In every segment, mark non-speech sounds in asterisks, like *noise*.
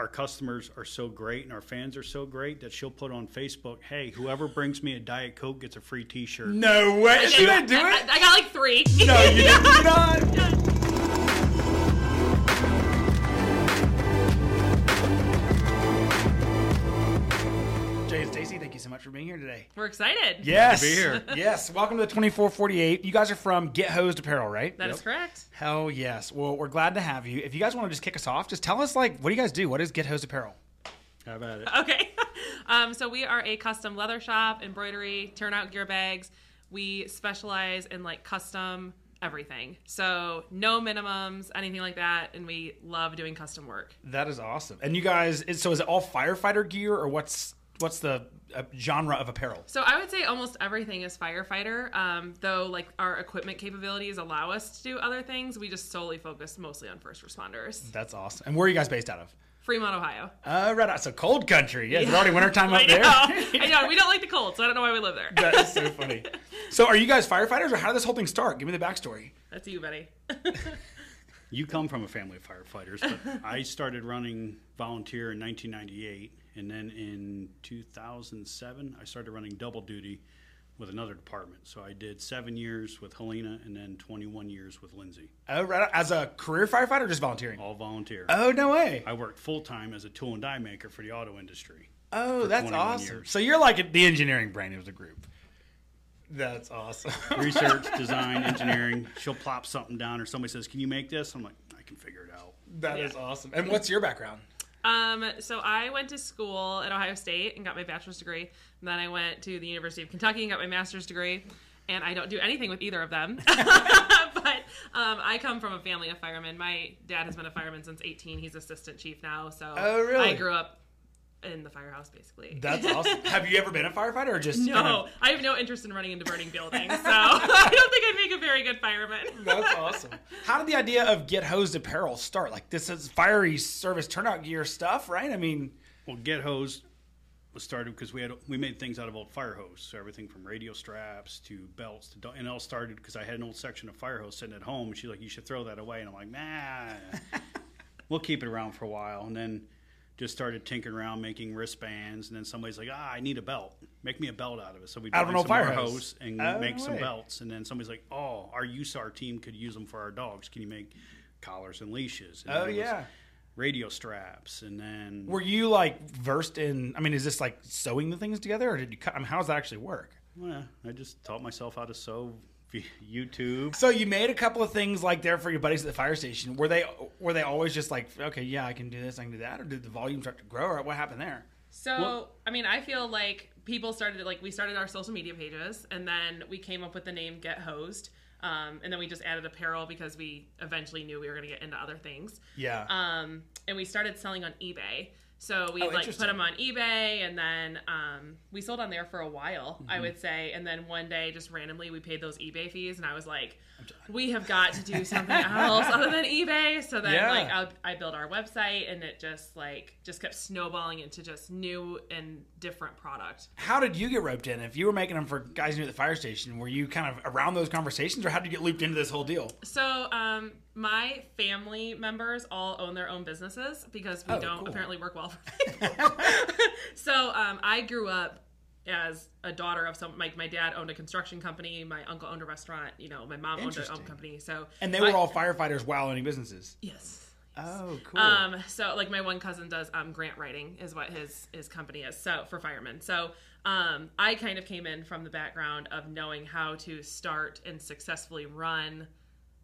our customers are so great and our fans are so great that she'll put on Facebook, "Hey, whoever brings me a Diet Coke gets a free T-shirt." No way. She didn't do I, it. I got like three. No, you *laughs* did not. You so much for being here today. We're excited. Yes. be here. *laughs* Yes. Welcome to the 2448. You guys are from Get Hosed Apparel, right? That is correct. Hell yes. Well, we're glad to have you. If you guys want to just kick us off, just tell us like what do you guys do? What is Get Hosed Apparel? How about it? Okay. *laughs* Um, so we are a custom leather shop, embroidery, turnout gear bags. We specialize in like custom everything. So no minimums, anything like that, and we love doing custom work. That is awesome. And you guys, so is it all firefighter gear or what's what's the uh, genre of apparel? So I would say almost everything is firefighter. Um, though like our equipment capabilities allow us to do other things, we just solely focus mostly on first responders. That's awesome. And where are you guys based out of? Fremont, Ohio. Uh, right out. So cold country. Yeah, it's already wintertime *laughs* up I there. I know. We *laughs* don't like the cold, so I don't know why we live there. that is so funny. *laughs* So are you guys firefighters or how did this whole thing start? Give me the backstory. That's you, Betty. You come from a family of firefighters, but I started running volunteer in 1998, and then in 2007 I started running double duty with another department. So I did seven years with Helena, and then 21 years with Lindsey, Oh, right. As a career firefighter or just volunteering? all volunteer. Oh, no way. I worked full time as a tool and die maker for the auto industry. Oh, that's awesome. years. So you're like the engineering brain of the group. That's awesome. *laughs* Research, design, engineering. She'll plop something down, or somebody says, "Can you make this?" I'm like, "I can figure it out." That is awesome. And what's your background? Um, so I went to school at Ohio State and got my bachelor's degree. And then I went to the University of Kentucky and got my master's degree. And I don't do anything with either of them. *laughs* *laughs* but um, I come from a family of firemen. My dad has been a fireman since 18. He's assistant chief now. So Oh, really? I grew up in the firehouse, basically. That's *laughs* awesome. Have you ever been a firefighter or just no, kind of- I have no interest in running into burning buildings. So *laughs* I don't think I'd make a very good fireman. *laughs* That's awesome. How did the idea of Get Hosed Apparel start? Like this is fiery service turnout gear stuff, right? I mean, Well, Get Hosed was started because we had we made things out of old fire hose, so everything from radio straps to belts to and it all started because I had an old section of fire hose sitting at home. And she's like, "You should throw that away," and I'm like, "Nah, we'll keep it around for a while." And then just started tinkering around making wristbands, and then somebody's like, "Ah, I need a belt. Make me a belt out of it." So we Out of an old some fire more hose. hose and Oh, make no some way. belts. And then somebody's like, "Oh, our USAR team could use them for our dogs. Can you make collars and leashes?" And oh then it was yeah. radio straps, and then Were you like versed in? I mean, is this like sewing the things together, or did you? cut I mean, how does that actually work? Well, I just taught myself how to sew *laughs* YouTube. So you made a couple of things like there for your buddies at the fire station. Were they were they always just like, okay, yeah, I can do this, I can do that, or did the volume start to grow, or what happened there? So, Well- I mean, I feel like people started like we started our social media pages, and then we came up with the name Get Hosed, um, and then we just added apparel because we eventually knew we were going to get into other things. Yeah. Um, and we started selling on eBay. So we Oh, like put them on eBay, and then um, we sold on there for a while, Mm-hmm. I would say. And then one day, just randomly, we paid those eBay fees, and I was like, "We have got to do something *laughs* else other than eBay." So then, Yeah. like, I, I built our website, and it just like just kept snowballing into just new and different product. How did you get roped in? If you were making them for guys new at the fire station, were you kind of around those conversations, or how did you get looped into this whole deal? So, um, my family members all own their own businesses because we Oh, don't cool. apparently work well for *laughs* people. *laughs* so, um, I grew up as a daughter of some. like my dad owned a construction company. My uncle owned a restaurant. You know, my mom owned her own company. So, And they were all firefighters while owning businesses. yes. Oh, cool. Um, so like my one cousin does um, grant writing is what his his company is. So for firemen. So um, I kind of came in from the background of knowing how to start and successfully run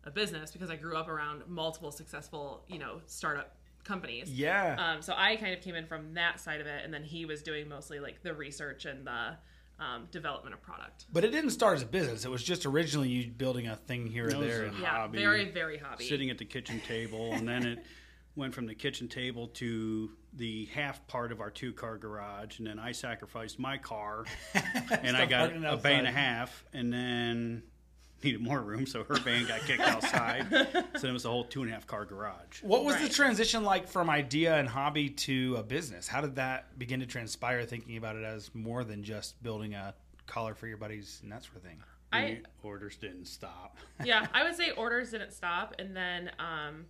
a business because I grew up around multiple successful you know startup companies. yeah. Um, so I kind of came in from that side of it, and then he was doing mostly like the research and the um, development of product. but it didn't start as a business. It was just originally you building a thing here and there. a Yeah, hobby, very very hobby. Sitting at the kitchen table, and then it *laughs* went from the kitchen table to the half part of our two car garage, and then I sacrificed my car, *laughs* and I got parking a bay and a half, and then *laughs* needed more room, so her van got kicked *laughs* outside. so then it was a whole two and a half car garage. What was the transition like from idea and hobby to a business? How did that begin to transpire? Thinking about it as more than just building a collar for your buddies and that sort of thing. I orders didn't stop. yeah, I would *laughs* say orders didn't stop, and then um,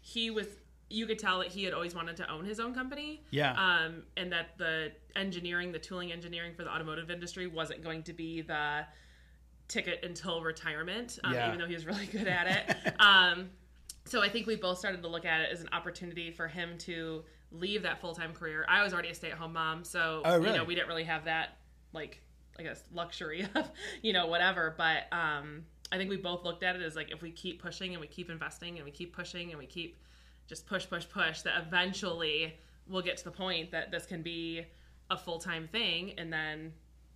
he was you could tell that he had always wanted to own his own company. Yeah. Um, and that the engineering, the tooling engineering for the automotive industry wasn't going to be the ticket until retirement, um, Yeah. even though he was really *laughs* good at it. um, so I think we both started to look at it as an opportunity for him to leave that full time career. I was already a stay at home mom, so Oh, you know we didn't really have that like I guess luxury *laughs* of you know whatever. But um, I think we both looked at it as like if we keep pushing and we keep investing and we keep pushing and we keep just push push push that eventually we'll get to the point that this can be a full time thing and then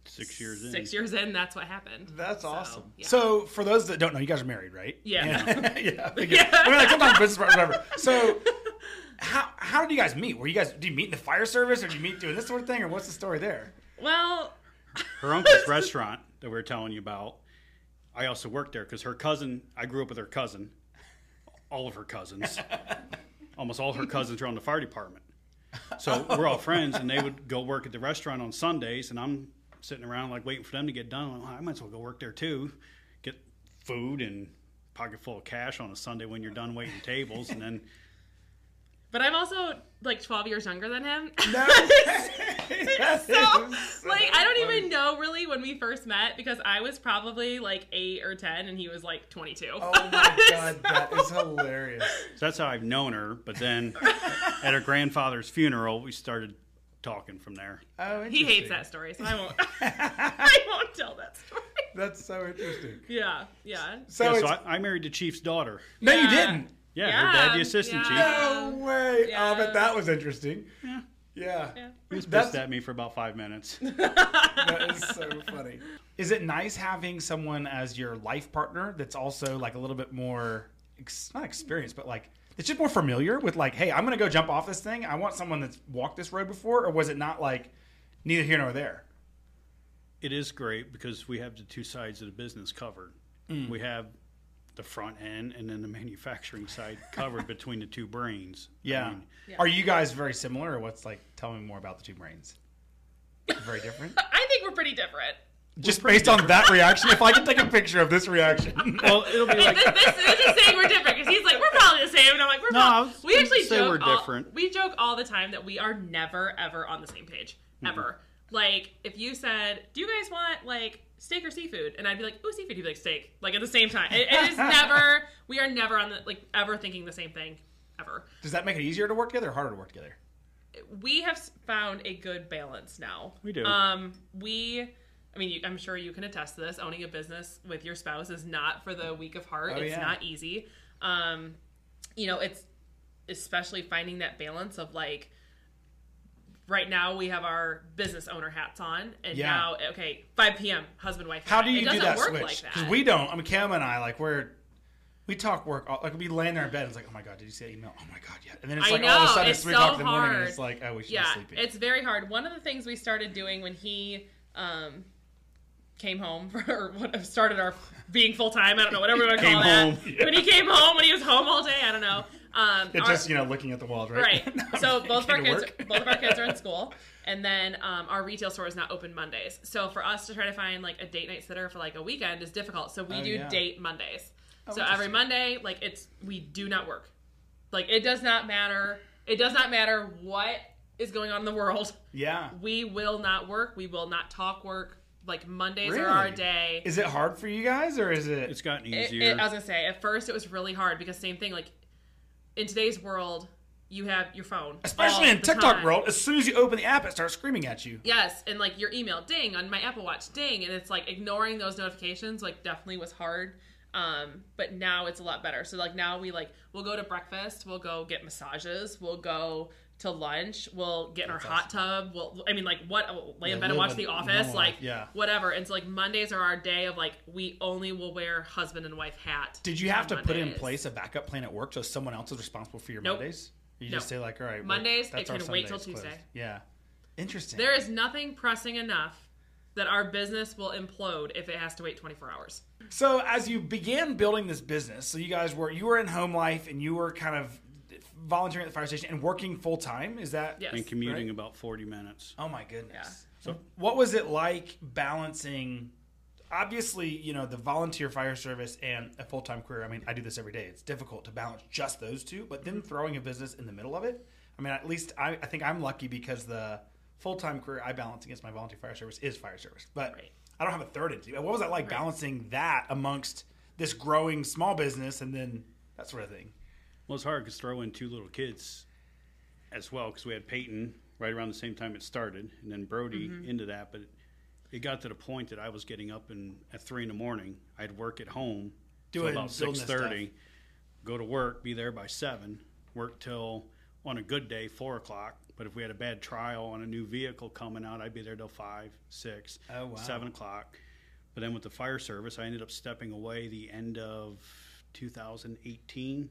Six years in. six years in that's what happened. That's So, awesome. yeah. So, for those that don't know, you guys are married, right? Yeah. Yeah. *laughs* *laughs* yeah. I figured. I mean, like sometimes business partners, whatever. So, *laughs* how how did you guys meet? Were you guys do you meet in the fire service, or do you meet doing this sort of thing, or what's the story there? Well, her uncle's restaurant that we were telling you about. I also worked there because her cousin. I grew up with her cousin. All of her cousins, almost all her cousins are on the fire department. So we're all friends, and they would go work at the restaurant on Sundays, and I'm sitting around like waiting for them to get done. I'm like, "Well, I might as well go work there too, get food and pocket full of cash on a Sunday when you're done waiting tables, and then *laughs* but I'm also like 12 years younger than him. No. *laughs* so *laughs* like I don't even know really when we first met because I was probably like 8 or 10 and he was like 22. Oh my god, that is hilarious. So that's how I've known her. But then at her grandfather's funeral, we started talking from there. Oh, he hates that story, so I won't *laughs* *laughs* I won't tell that story. That's so interesting. Yeah, yeah. So, yeah, so I, I married the chief's daughter. no, you didn't. Yeah, Yeah, her dad, the assistant chief. yeah. No way. Yeah. Oh, but that was interesting. Yeah. Yeah. Yeah. He was That's- pissed at me for about five minutes. *laughs* That is so funny. Is it nice having someone as your life partner that's also like a little bit more, ex- not experienced, but like, it's just more familiar with like, hey, I'm going to go jump off this thing. I want someone that's walked this road before. Or was it not like neither here nor there? It is great because we have the two sides of the business covered. Mm. We have the front end and then the manufacturing side covered *laughs* between the two brains. I mean, Yeah. Are you guys very similar or what's like, tell me more about the two brains? Very different? *laughs* I think we're pretty different. Just based on that reaction, if I can take a picture of this reaction. *laughs* well, it'll be like this, this, this is saying we're different because he's like we're probably the same, and I'm like we're No, probably. We actually say joke we're all, different. We joke all the time that we are never ever on the same page ever. Like if you said, "Do you guys want like steak or seafood?" and I'd be like, "Ooh, seafood," you'd be like, "Steak." Like at the same time, it, it is *laughs* never. We are never on the like ever thinking the same thing ever. Does that make it easier to work together or harder to work together? we have found a good balance now. We do. Um, we, I mean, you, I'm sure you can attest to this. Owning a business with your spouse is not for the weak of heart. Oh, it's yeah. not easy. Um, you know, it's especially finding that balance of like. Right now, we have our business owner hats on, and Yeah. now, okay, 5 p.m. husband wife. How do you do that switch? Because that. we don't. I mean, Cam and I, like, we're we talk work. all- Like, we laying there in bed. And it's like, oh my god, did you see that email? Oh my god, yeah. And then it's like all of a sudden it's it's three so o'clock in the morning, and it's like, oh, we should yeah, be sleeping. it's very hard. One of the things we started doing when he um, came home *laughs* or what started our being full time. I don't know whatever we want to Came call that. home. When he came home, when he was home all day, I don't know. Um, It's our- just you know looking at the walls, right? right. *laughs* So both of our kids, work. both of our kids are in *laughs* school, and then um, our retail store is not open Mondays. So for us to try to find like a date night sitter for like a weekend is difficult. So we Oh, do yeah. date Mondays. so every Monday, like it's we do not work. Like it does not matter. It does not matter what is going on in the world. yeah. We will not work. We will not talk work. Like Mondays are our day. Is it hard for you guys, or is it? it's gotten It- easier. it- I was gonna say at first it was really hard because same thing. Like in today's world, you have your phone, Especially all in the TikTok time. world, as soon as you open the app, it starts screaming at you. Yes, and like your email ding on my Apple Watch ding, and it's like ignoring those notifications like definitely was hard. Um, but now it's a lot better. So like now we like we'll go to breakfast, we'll go get massages, we'll go to lunch, we'll get in our hot tub. We'll I mean like what we'll lay in Yeah, bed and watch The Office, normal like yeah. whatever. And so like Mondays are our day of like we only will wear husband and wife hat. Did you have to put in place a backup plan at work so someone else is responsible for your Nope. Mondays? You just say like, all right, Mondays, that's it can wait till Tuesday. closed. Yeah, interesting. There is nothing pressing enough that our business will implode if it has to wait 24 hours. So as you began building this business, so you guys were you were in home life and you were kind of volunteering at the fire station and working full time. Is that? Yes. and commuting Right. about 40 minutes. Oh my goodness. Yeah. So what was it like balancing obviously, you know, the volunteer fire service and a full time career. I mean, I do this every day. It's difficult to balance just those two, but then mm-hmm. throwing a business in the middle of it. I mean, at least I, I think I'm lucky because the full time career I balance against my volunteer fire service is fire service, but Right. I don't have a third entity. What was that like balancing that amongst this growing small business and then that sort of thing? Well, it's hard because throw in two little kids as well because we had Peyton right around the same time it started, and then Brody Mm-hmm. into that. But it, it got to the point that I was getting up and at three in the morning. I'd work at home till about six thirty, go to work, be there by seven, work till on a good day four o'clock. But if we had a bad trial on a new vehicle coming out, I'd be there till five, six, Oh, wow. seven o'clock. But then with the fire service, I ended up stepping away the end of 2018.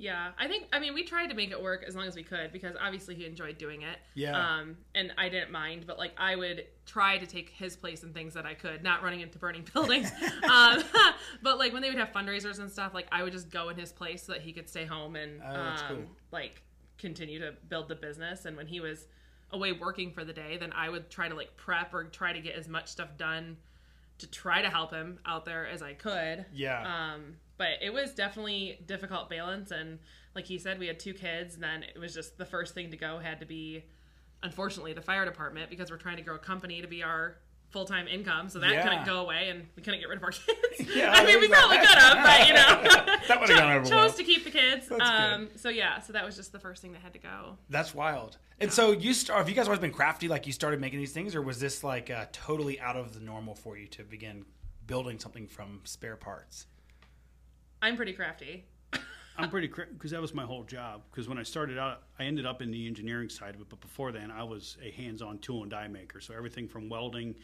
Yeah, I think I mean we tried to make it work as long as we could because obviously he enjoyed doing it. Yeah. Um, and I didn't mind, but like I would try to take his place in things that I could, not running into burning *laughs* buildings. *laughs* um, *laughs* but like when they would have fundraisers and stuff, like I would just go in his place so that he could stay home and Oh, um, cool. like continue to build the business. And when he was away working for the day, then I would try to like prep or try to get as much stuff done to try to help him out there as I could. Yeah. Um, but it was definitely difficult balance, and like he said, we had two kids. And then it was just the first thing to go had to be, unfortunately, the fire department because we're trying to grow a company to be our full time income. So that Yeah. couldn't go away, and we couldn't get rid of our *laughs* kids. Yeah, I mean, we probably could have, but you know, *laughs* That would've gone over chose well. to keep the kids. Um, so yeah, so that was just the first thing that had to go. That's wild. And so you start. Have you guys always been crafty? Like you started making these things, or was this like uh, totally out of the normal for you to begin building something from spare parts? I'm pretty crafty. I'm *laughs* pretty crafty because that was my whole job. Because when I started out, I ended up in the engineering side of it, but before then, I was a hands-on tool and die maker. So everything from welding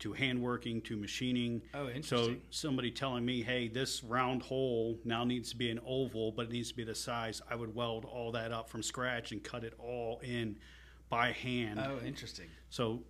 to handworking to machining. Oh, interesting. So somebody telling me, "Hey, this round hole now needs to be an oval, but it needs to be the size," I would weld all that up from scratch and cut it all in by hand. Oh, interesting. So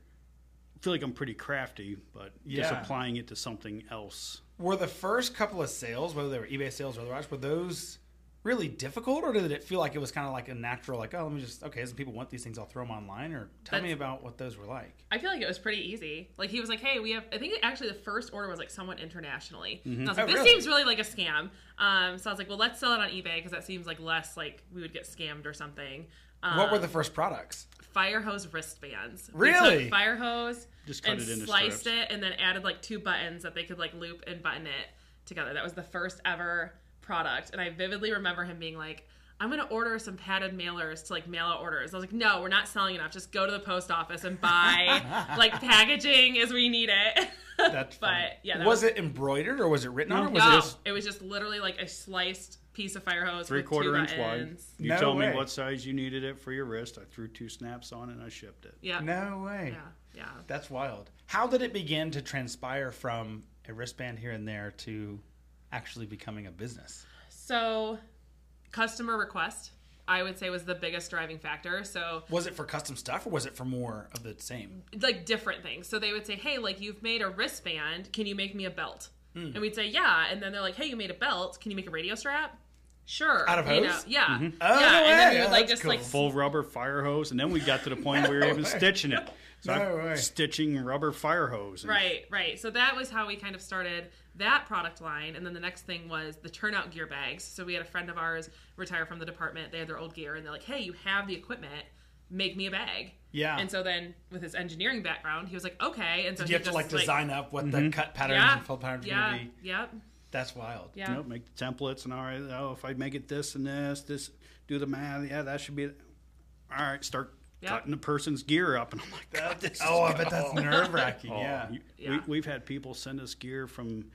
I feel like I'm pretty crafty, but just applying it to something else. Were the first couple of sales, whether they were eBay sales or otherwise, were those really difficult, or did it feel like it was kind of like a natural, like, oh, let me just okay, some people want these things, I'll throw them online, or tell me about what those were like. I feel like it was pretty easy. Like he was like, "Hey, we have." I think actually the first order was like somewhat internationally. And I was like, Oh, "This really? seems really like a scam." Um, so I was like, "Well, let's sell it on eBay because that seems like less like we would get scammed or something." Um, what were the first products? fire hose wristbands? Really? We took fire hose Just cut and it into sliced strips. it, and then added like two buttons that they could like loop and button it together. That was the first ever product, and I vividly remember him being like. I'm gonna order some padded mailers to like mail out orders. I was like, no, we're not selling enough. Just go to the post office and buy *laughs* like packaging as we need it. That's *laughs* but funny. yeah, that was, it embroidered or was it written on? Or was no, it just it was just literally like a sliced piece of fire hose, Three with quarter two inch wide. You No tell way. me what size you needed it for your wrist. I threw two snaps on it and I shipped it. Yeah, no way? yeah, yeah. That's wild. How did it begin to transpire from a wristband here and there to actually becoming a business? So, customer request, I would say, was the biggest driving factor. So, Was it for custom stuff or was it for more of the same? like different things. So they would say, "Hey, like you've made a wristband. Can you make me a belt?" Hmm. And we'd say, "Yeah." And then they're like, "Hey, you made a belt. Can you make a radio strap?" Sure. Out of You know, hose? yeah. Oh, yeah. no and then we would Oh, like that's just cool. like Full rubber fire hose, and then we got to the point where we were *laughs* even stitching it. So No I'm way. stitching rubber fire hose. and- Right, right. So that was how we kind of started that product line. And then the next thing was the turnout gear bags. So we had a friend of ours retire from the department. They had their old gear and they're like, hey, you have the equipment. Make me a bag. Yeah. And so then with his engineering background, he was like, okay. And so Did he you have to just, like design up what Mm-hmm. the cut patterns yeah, and fold patterns are yeah, going to be? Yep. That's wild. Yeah. Yep, make the templates and all right. Oh, if I make it this and this, this, do the math. Yeah, that should be. All right, start Yep. cutting the person's gear up, and I'm like, God, this is Oh, *laughs* I bet that's nerve wracking. Oh, yeah. Yeah. We, we've had people send us gear from,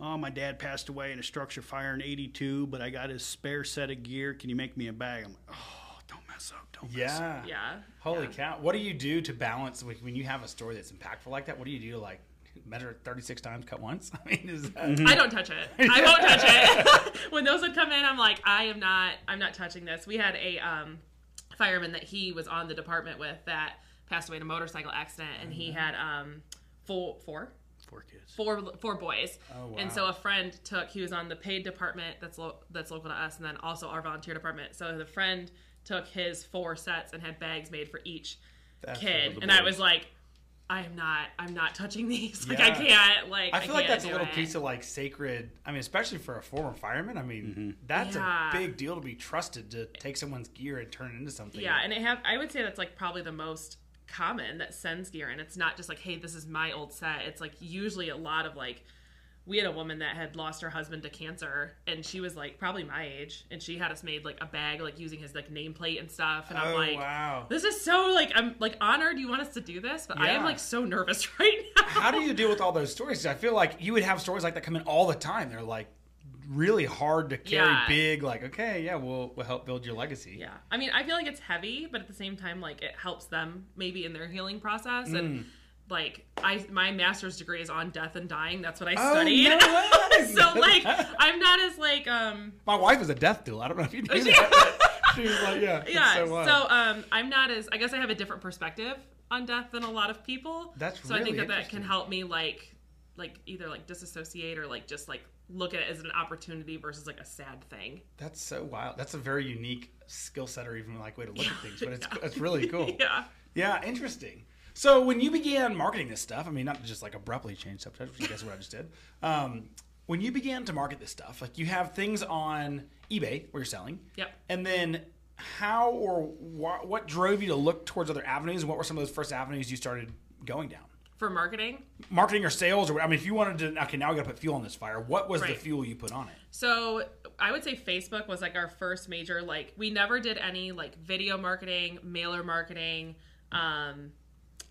oh, my dad passed away in a structure fire in '82, but I got his spare set of gear. Can you make me a bag? I'm like, oh, don't mess up, don't mess up. Yeah. Yeah. Holy yeah. cow. What do you do to balance when you have a story that's impactful like that? What do you do to like measure 36 times, cut once? *laughs* I mean, is that. I don't touch it. *laughs* I won't touch it. *laughs* when those would come in, I'm like, I am not. I'm not touching this. We had a um, fireman that he was on the department with that passed away in a motorcycle accident, and he Mm-hmm. had um, four, four, Four kids. four, four boys. Oh, wow. And so a friend took. He was on the paid department that's lo- that's local to us, and then also our volunteer department. So the friend took his four sets and had bags made for each That's kid, and I was like. I am not. I'm not touching *laughs* these. Like I can't. Like I feel like that's a little it. piece of like sacred. I mean, especially for a former fireman. I mean, mm-hmm. that's Yeah. a big deal to be trusted to take someone's gear and turn it into something. Yeah, and it have. I would say that's like probably the most common that sends gear, and it's not just like, hey, this is my old set. It's like usually a lot of like. We had a woman that had lost her husband to cancer, and she was like probably my age, and she had us made like a bag, like using his like nameplate and stuff. And I'm oh like, wow. this is so like I'm like honored you want us to do this, but I am like so nervous *laughs* right now. How do you deal with all those stories I feel like you would have stories like that come in all the time. They're like really hard to carry, Yeah. big. Like, okay, yeah, we'll we'll help build your legacy. Yeah. I mean, I feel like it's heavy, but at the same time, like it helps them maybe in their healing process. Mm. Like I, my master's degree is on death and dying. That's what I Oh, studied. no *laughs* so like, I'm not as like, um, My wife is a death doula. I don't know if you knew *laughs* that. she was like, yeah, yeah. So, So, um, I'm not as. I guess I have a different perspective on death than a lot of people. That's so I think that that can help me like, like either like disassociate or like just like look at it as an opportunity versus like a sad thing. That's so wild. That's a very unique skill set or even like way to look at *laughs* things, but it's it's really cool. yeah. Yeah, interesting. So when you began marketing this stuff, I mean, not just like abruptly change subject, which I guess what I just did. Um, when you began to market this stuff, like you have things on eBay where you're selling. Yep. And then how or wh- what drove you to look towards other avenues, and what were some of those first avenues you started going down? For marketing, Marketing or sales, or I mean, if you wanted to, okay, now we got to put fuel on this fire. What was the fuel you put on it? So I would say Facebook was like our first major like we never did any like video marketing, mailer marketing, um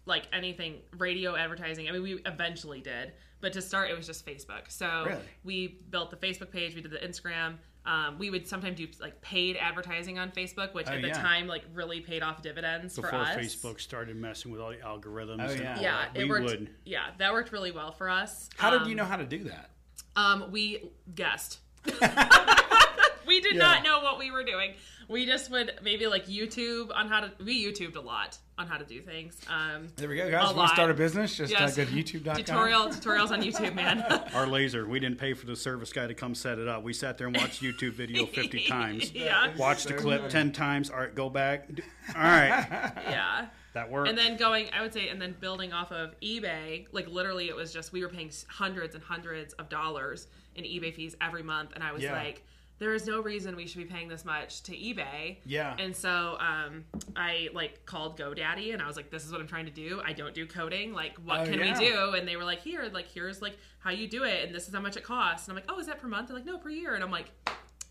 like anything radio advertising. I mean we eventually did, but to start it was just Facebook. So Really? we built the Facebook page, we did the Instagram. Um, we would sometimes do like paid advertising on Facebook, which Oh, at the yeah. time like really paid off dividends Before for us. Facebook started messing with all the algorithms. Oh, and yeah. all Yeah, that, it we worked. would. Yeah, that worked really well for us. How did Um, you know how to do that? Um, we guessed. *laughs* *laughs* we did Yeah. not know what we were doing. We just would maybe like YouTube on how to. We YouTubed a lot on how to do things. Um, There we go, guys. A Want to start a business? Just yes. uh, go to YouTube.com. tutorial tutorials on YouTube, man. *laughs* Our laser, we didn't pay for the service guy to come set it up. We sat there and watched YouTube video *laughs* 50 times. *laughs* yeah, Watched the clip 10 times. All right, go back. All right, yeah. that worked. And then going, I would say, and then building off of eBay, like literally, it was just we were paying hundreds and hundreds of dollars in eBay fees every month, and I was Yeah. like, there is no reason we should be paying this much to eBay. Yeah. And so um, I like called GoDaddy and I was like, this is what I'm trying to do. I don't do coding. Like, what Oh, can yeah. we do? And they were like, here, like, here's like how you do it, and this is how much it costs. And I'm like, oh, is that per month? They're like, no, per year. And I'm like,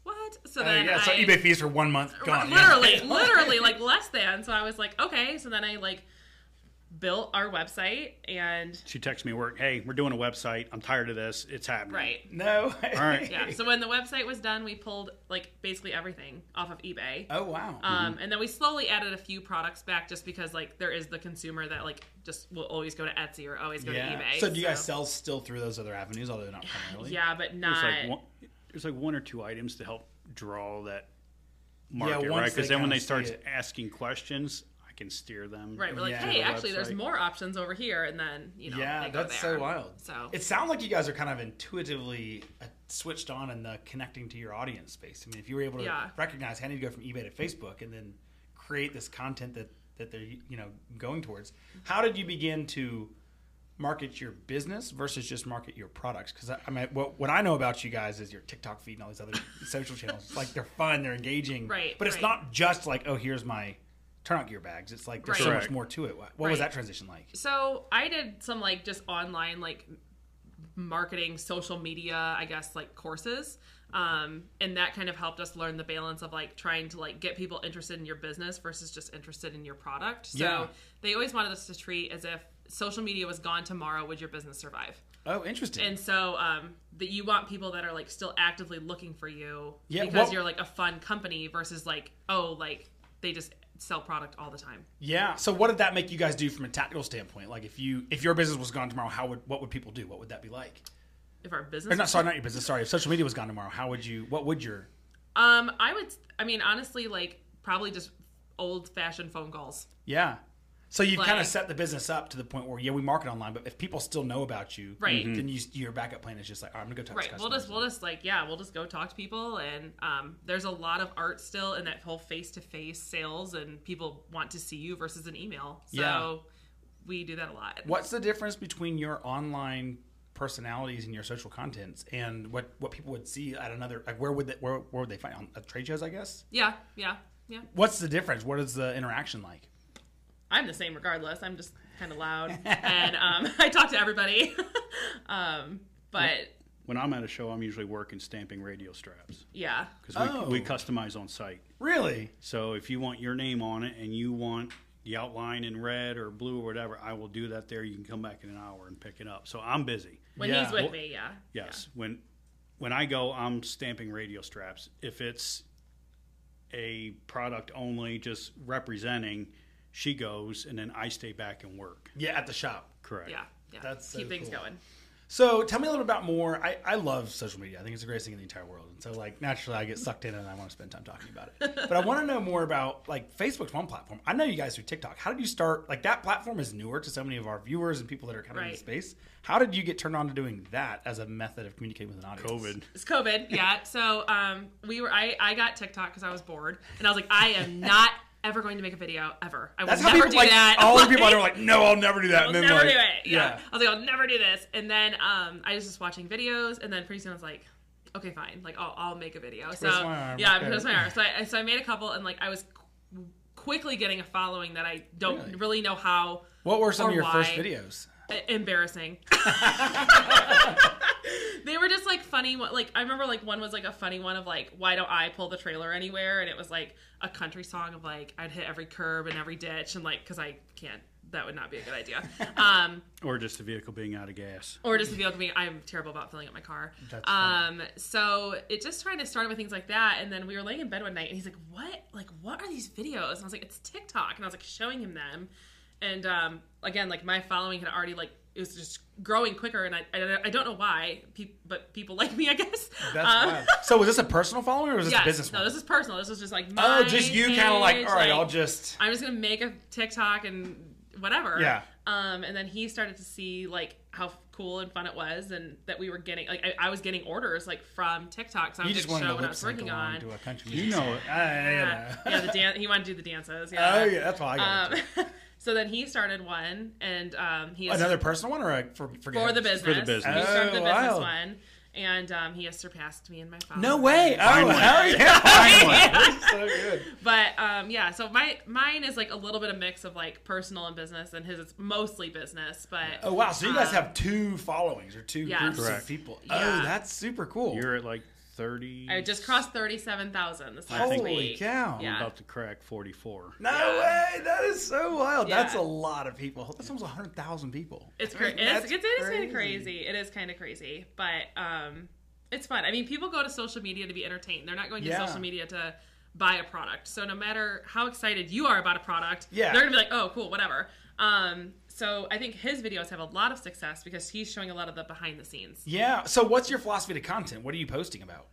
what? So Oh, then yeah, so eBay fees for one month gone. yeah. literally, literally, like less than. So I was like, okay. So then I like built our website and she texted me at work, hey, we're doing a website. I'm tired of this. It's happening. right. No. All right. Yeah. So when the website was done, we pulled like basically everything off of eBay. Oh wow. Um, and then we slowly added a few products back just because like there is the consumer that like just will always go to Etsy or always go yeah. to eBay. So do you guys sell still through those other avenues, although not primarily? *sighs* Yeah, but There's not. like, one, there's like one or two items to help draw that market, once right? Because then when they start asking questions, I can steer them. Right, we're like, Yeah. hey, the actually, there's more options over here, and then you know, Yeah, they go that's there. so wild. So It sounds like you guys are kind of intuitively uh, switched on in the connecting to your audience space. I mean, if you were able to Yeah. recognize how do you go from eBay to Facebook and then create this content that that they're you know going towards, how did you begin to market your business versus just market your products? Because I, I mean, what what I know about you guys is your TikTok feed and all these other *laughs* social channels. Like they're fun, they're engaging, Right, But it's right. not just like, oh, here's my turnout gear bags. It's like there's so much more to it. What, what was that transition like? So I did some like just online like marketing, social media, I guess like courses. Um, and that kind of helped us learn the balance of like trying to like get people interested in your business versus just interested in your product. So Yeah. they always wanted us to treat as if social media was gone tomorrow, would your business survive? Oh, interesting. And so um, that you want people that are like still actively looking for you Yeah, because what- you're like a fun company versus like oh like they just sell product all the time. Yeah. So what did that make you guys do from a tactical standpoint? Like if you if your business was gone tomorrow, how would what would people do? What would that be like? If our business Or not sorry, not your business. Sorry, if social media was gone tomorrow, how would you? What would your? Um, I would. I mean, honestly, like probably just old-fashioned phone calls. Yeah. So you've kind of set the business up to the point where yeah, we market online, but if people still know about you, Right. then you, your backup plan is just like, all right, I'm gonna go talk Right. to We'll just we'll just like yeah, we'll just go talk to people, and um, there's a lot of art still in that whole face-to-face sales, and people want to see you versus an email. So Yeah. we do that a lot. What's the difference between your online personalities and your social contents and what, what people would see at another like where would they, where, where would they find on at trade shows I guess Yeah, yeah, yeah. what's the difference what is the interaction like I'm the same regardless. I'm just kind of loud, *laughs* and um, *laughs* I talk to everybody. *laughs* um, but When I'm at a show, I'm usually working stamping radio straps yeah, because we, Oh. we customize on site. really So if you want your name on it and you want the outline in red or blue or whatever, I will do that there. You can come back in an hour and pick it up. So I'm busy. when Yeah. he's with Well, me, yeah. Yes. When when I go, I'm stamping radio straps. If it's a product only, just representing, she goes and then I stay back and work. yeah at the shop Correct. Yeah, yeah. That's so keep things cool. going. So tell me a little bit about more. I, I love social media. I think it's the greatest thing in the entire world. And so like naturally I get sucked in and I want to spend time talking about it. *laughs* But I want to know more about like Facebook's one platform. I know you guys do TikTok. How did you start? Like that platform is newer to so many of our viewers and people that are kind of in the space. How did you get turned on to doing that as a method of communicating with an audience? COVID. It's COVID, yeah. *laughs* So um, we were. I, I got TikTok because I was bored, and I was like, I am *laughs* not ever going to make a video ever. I will That's how never people do like that. all the *laughs* people are like, no, I'll never do that. I'll never like, do it. Yeah. I was like, I'll never do this. And then um, I was just watching videos, and then pretty soon I was like, okay, fine. Like I'll, I'll make a video. So Twist arm, yeah, okay. twist my arm. So I, so I made a couple, and like I was qu- quickly getting a following that I don't Really? really, know how. What were some of your first videos? Embarrassing. *laughs* *laughs* *laughs* they were just like funny. one- Like I remember, like one was like a funny one of like, why don't I pull the trailer anywhere? And it was like a country song of like I'd hit every curb and every ditch, and like because I can't. That would not be a good idea. *laughs* Um, Or just the vehicle being out of gas. or just the vehicle being i'm terrible about filling up my car That's funny. um so it just trying to start with things like that and then we were laying in bed one night and he's like what like what are these videos and i was like it's tiktok and i was like showing him them and um again like my following had already like it was just growing quicker and i i, I don't know why pe- but people *laughs* like me i guess That's Um, wild. So was this a personal following or was this a business no one? this is personal this was just like oh, my just you kind of like, all right, like, I'll just. I'm just gonna make a TikTok and whatever. Yeah. Um, and then he started to see like how cool and fun it was, and that we were getting like I, I was getting orders like from TikTok. So I was just show to what I was working on. to a country You know it. *laughs* Yeah, yeah, the dan- he wanted to do the dances. Yeah. Oh yeah, that's why I got Um. *laughs* so then he started one, and um, he has Another personal one or a, for for, for the guys? business. business. He started the Oh, business wow. one, and um, he has surpassed me in my following. No way! Oh Finally. hell yeah! *laughs* *laughs* Finally. That's so good. But um, yeah, so my mine is like a little bit of mix of like personal and business, and his is mostly business. But Oh wow! So you guys um, have two followings or two Yes. groups of people. Yeah. Oh, that's super cool. You're at like 30. I just crossed thirty-seven thousand this last Holy week. cow! Yeah. I'm about to crack 44. No way! That is so wild. Yeah. That's a lot of people. That's almost hundred thousand people. It's I crazy. mean, It's, that's it's, it is kind of crazy. It is kind of crazy, but um, it's fun. I mean, people go to social media to be entertained. They're not going to Yeah. social media to buy a product. So no matter how excited you are about a product, Yeah. they're gonna be like, "Oh, cool, whatever." Um, so I think his videos have a lot of success because he's showing a lot of the behind the scenes. Yeah. So what's your philosophy to content? What are you posting about?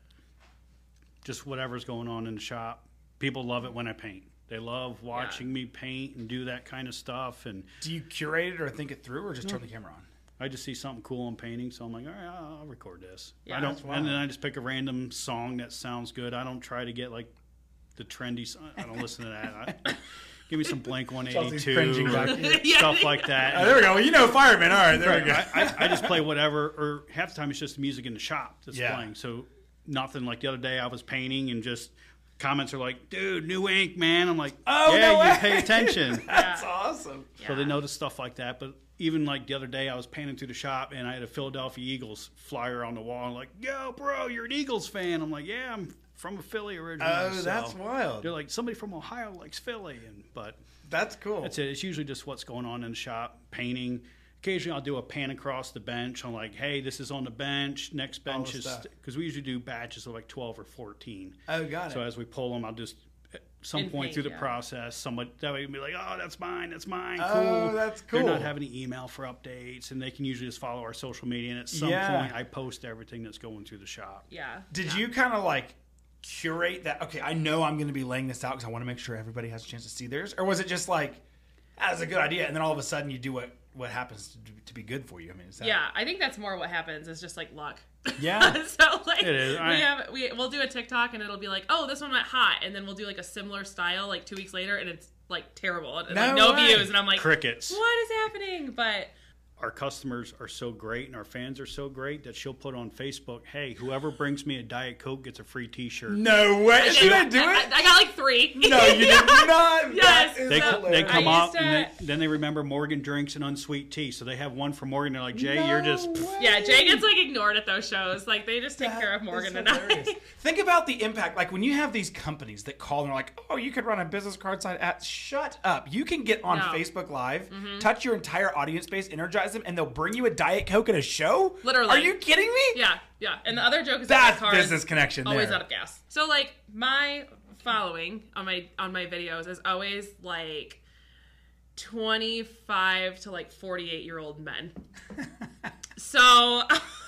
Just whatever's going on in the shop. People love it when I paint. They love watching me paint and do that kind of stuff. And Do you curate it or think it through, or just turn the camera on? I just see something cool in painting, so I'm like, all right, I'll I'll record this. Yeah, I don't, and then I just pick a random song that sounds good. I don't try to get like the trendy. song. I don't listen to that. I, give me some Blink 182 cringing or back here. Yeah. *laughs* stuff like that. Oh, there we go. Well, you know, fireman. All right, there we go. I, I, I just play whatever, or half the time it's just music in the shop that's Yeah. playing. So nothing like the other day I was painting and just comments are like, "Dude, new ink, man." I'm like, Oh, yeah, no you way." pay attention." *laughs* That's awesome. So they Yeah. notice stuff like that. But even like the other day, I was painting through the shop and I had a Philadelphia Eagles flyer on the wall. I'm like, "Yo, bro, you're an Eagles fan?" I'm like, "Yeah, I'm from a Philly originally." Oh, So that's wild. They're like, "Somebody from Ohio likes Philly," and but That's cool. that's it. It's usually just what's going on in the shop, painting. Occasionally, I'll do a pan across the bench. I'm like, "Hey, this is on the bench. Next bench is stuff. because we usually do batches of like 12 or 14." Oh, got it. So as we pull them, I'll just at some In point paint, through the yeah. process, somebody that way can be like, "Oh, that's mine. That's mine. Oh, cool." that's They're not having an email for updates, and they can usually just follow our social media. And at some Yeah. point, I post everything that's going through the shop. Yeah. Did Yeah. you kind of like curate that? Okay, I know I'm going to be laying this out because I want to make sure everybody has a chance to see theirs. Or was it just like, ah, that's a good idea, and then all of a sudden you do what what happens to, to be good for you? I mean, is that, Yeah, I think that's more what happens is just like luck. Yeah. *laughs* so like It is. I- we have we we'll do a TikTok and it'll be like, oh, this one went hot, and then we'll do like a similar style like two weeks later, and it's like terrible, and, No like, no way. views, and I'm like, Crickets. what is happening? But Our customers are so great and our fans are so great that she'll put on Facebook, "Hey, whoever brings me a Diet Coke gets a free T-shirt." No way. Is she I, gonna do it? I got like three. No, you did *laughs* not. Yes. They, So, they come I up used and they, then they remember Morgan drinks an unsweet tea, so they have one for Morgan. They're like, "Jay, you're just." Way. Yeah, Jay gets like ignored at those shows. Like they just take That care of Morgan and. I. *laughs* Think about the impact. Like when you have these companies that call and are like, "Oh, you could run a business card site at." Shut up! You can get on No. Mm-hmm. Facebook Live, touch your entire audience base, energize and they'll bring you a diet coke at a show. Literally. Are you kidding me? Yeah, yeah. And the other joke is that my car is business connection. always there. out of gas. So like my following on my on my videos is always like 25 to like 48 year old men. *laughs* so *laughs*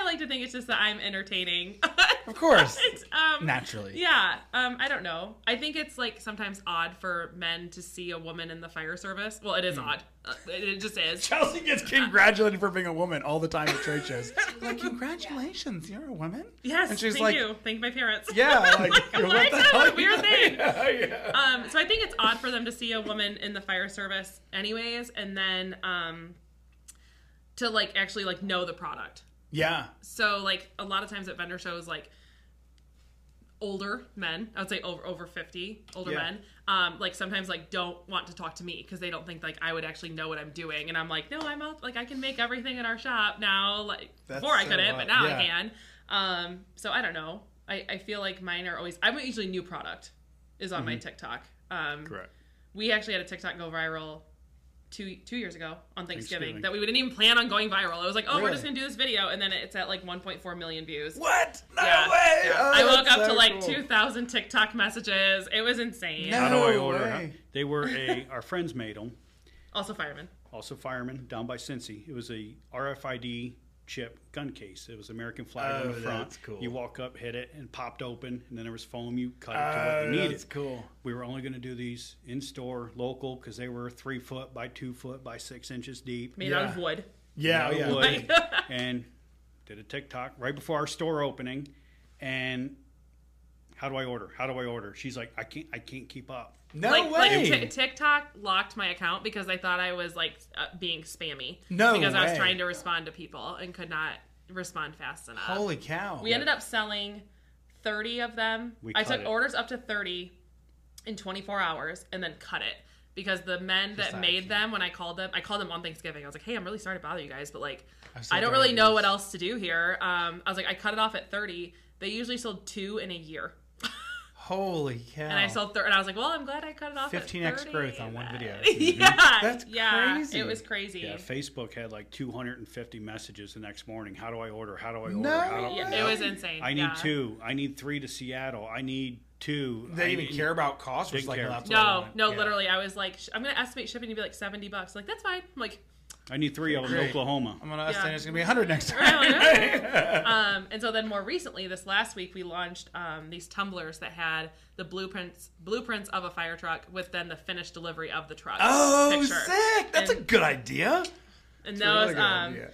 I like to think it's just that I'm entertaining. *laughs* Of course. *laughs* Um, Naturally. Yeah, um, I don't know. I think it's like sometimes odd for men to see a woman in the fire service. Well, it is Hmm. odd. Uh, it, it just is. Chelsea gets congratulated for being a woman all the time at trade shows. *laughs* like, congratulations, you're a woman. Yes, and she's thank like, you. Thank my parents. Yeah, like what the What? hell? What a weird thing. Yeah, yeah. Um, so I think it's odd for them to see a woman in the fire service, anyways, and then um, to like actually like know the product. Yeah. So like a lot of times at vendor shows, like older men, I would say over over fifty, older Yeah. men, um, like sometimes like don't want to talk to me because they don't think like I would actually know what I'm doing, and I'm like, no, I'm out, like I can make everything in our shop now. Like That's before I couldn't, but now Yeah. I can. Um, so I don't know. I, I feel like mine are always. I'm usually new product is on my Mm-hmm. TikTok. Um, Correct. we actually had a TikTok go viral two two years ago on Thanksgiving, Thanksgiving. that we didn't even plan on going viral. I was like, oh, we're just gonna do this video, and then it's at like 1.4 million views. What? No Yeah. way. Yeah. Oh, I woke that's up to like cool. 2,000 TikTok messages. It was insane. No. How do I order? way. They were a our friends made them, Also, firemen. also firemen down by Cincy. It was a RFID chip gun case. It was American flag Oh, on the oh, front. that's cool. You walk up, hit it, and popped open, and then there was foam. You cut it to what oh, you Oh, needed. that's cool. We were only going to do these in store, local, because they were three foot by two foot by six inches deep. Made out of wood. Yeah, yeah. wood, *laughs* *laughs* and did a TikTok right before our store opening. And how do I order? How do I order? She's like, I can't, I can't keep up. No like, way. like Tik TikTok locked my account because I thought I was like uh, being spammy. No Because I was trying to respond to people and could not respond fast enough. Holy cow. We ended up selling 30 of them. We I took it. orders up to 30 in 24 hours and then cut it because the men that made them when I called them, I called them on Thanksgiving. I was like, "Hey, I'm really sorry to bother you guys, but like I don't really know what else to do here." Um, I was like, I cut it off at 30. They usually sold two in a year. Holy cow. And I sold thir- and I was like, "Well, I'm glad I cut it off." 15x growth on one video. *laughs* yeah, That's yeah, crazy. It was crazy. Yeah, Facebook had like 250 messages the next morning. How do I order? How do I order? No How do Yeah, way. it was insane. I need yeah. two. I need three to Seattle. I need two. They I even care about cost? Or Didn't like, care. no, that's what I No, no, Yeah. literally, I was like, sh- I'm gonna estimate shipping to be like 70 bucks. Like that's fine. I'm like, I need three of them in Great. Oklahoma. I'm gonna Yeah. estimate it's gonna be 100 next Right, time. *laughs* um, and so then more recently, this last week, we launched um, these tumblers that had the blueprints blueprints of a fire truck with then the finished delivery of the truck. oh, picture. sick! That's a And- good idea. And That's a really those, um, idea.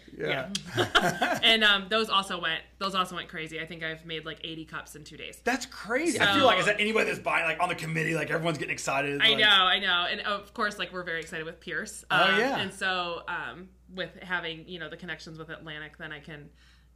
Yeah. *laughs* and um, *laughs* those also went those also went crazy. I think I've made like 80 cups in two days. That's crazy. I feel like is that anybody that's buying like on the committee, like everyone's getting excited. I like- know, I know, and of course, like we're very excited with Pierce. Oh, Um, yeah. and so um, with having you know the connections with Atlantic, then I can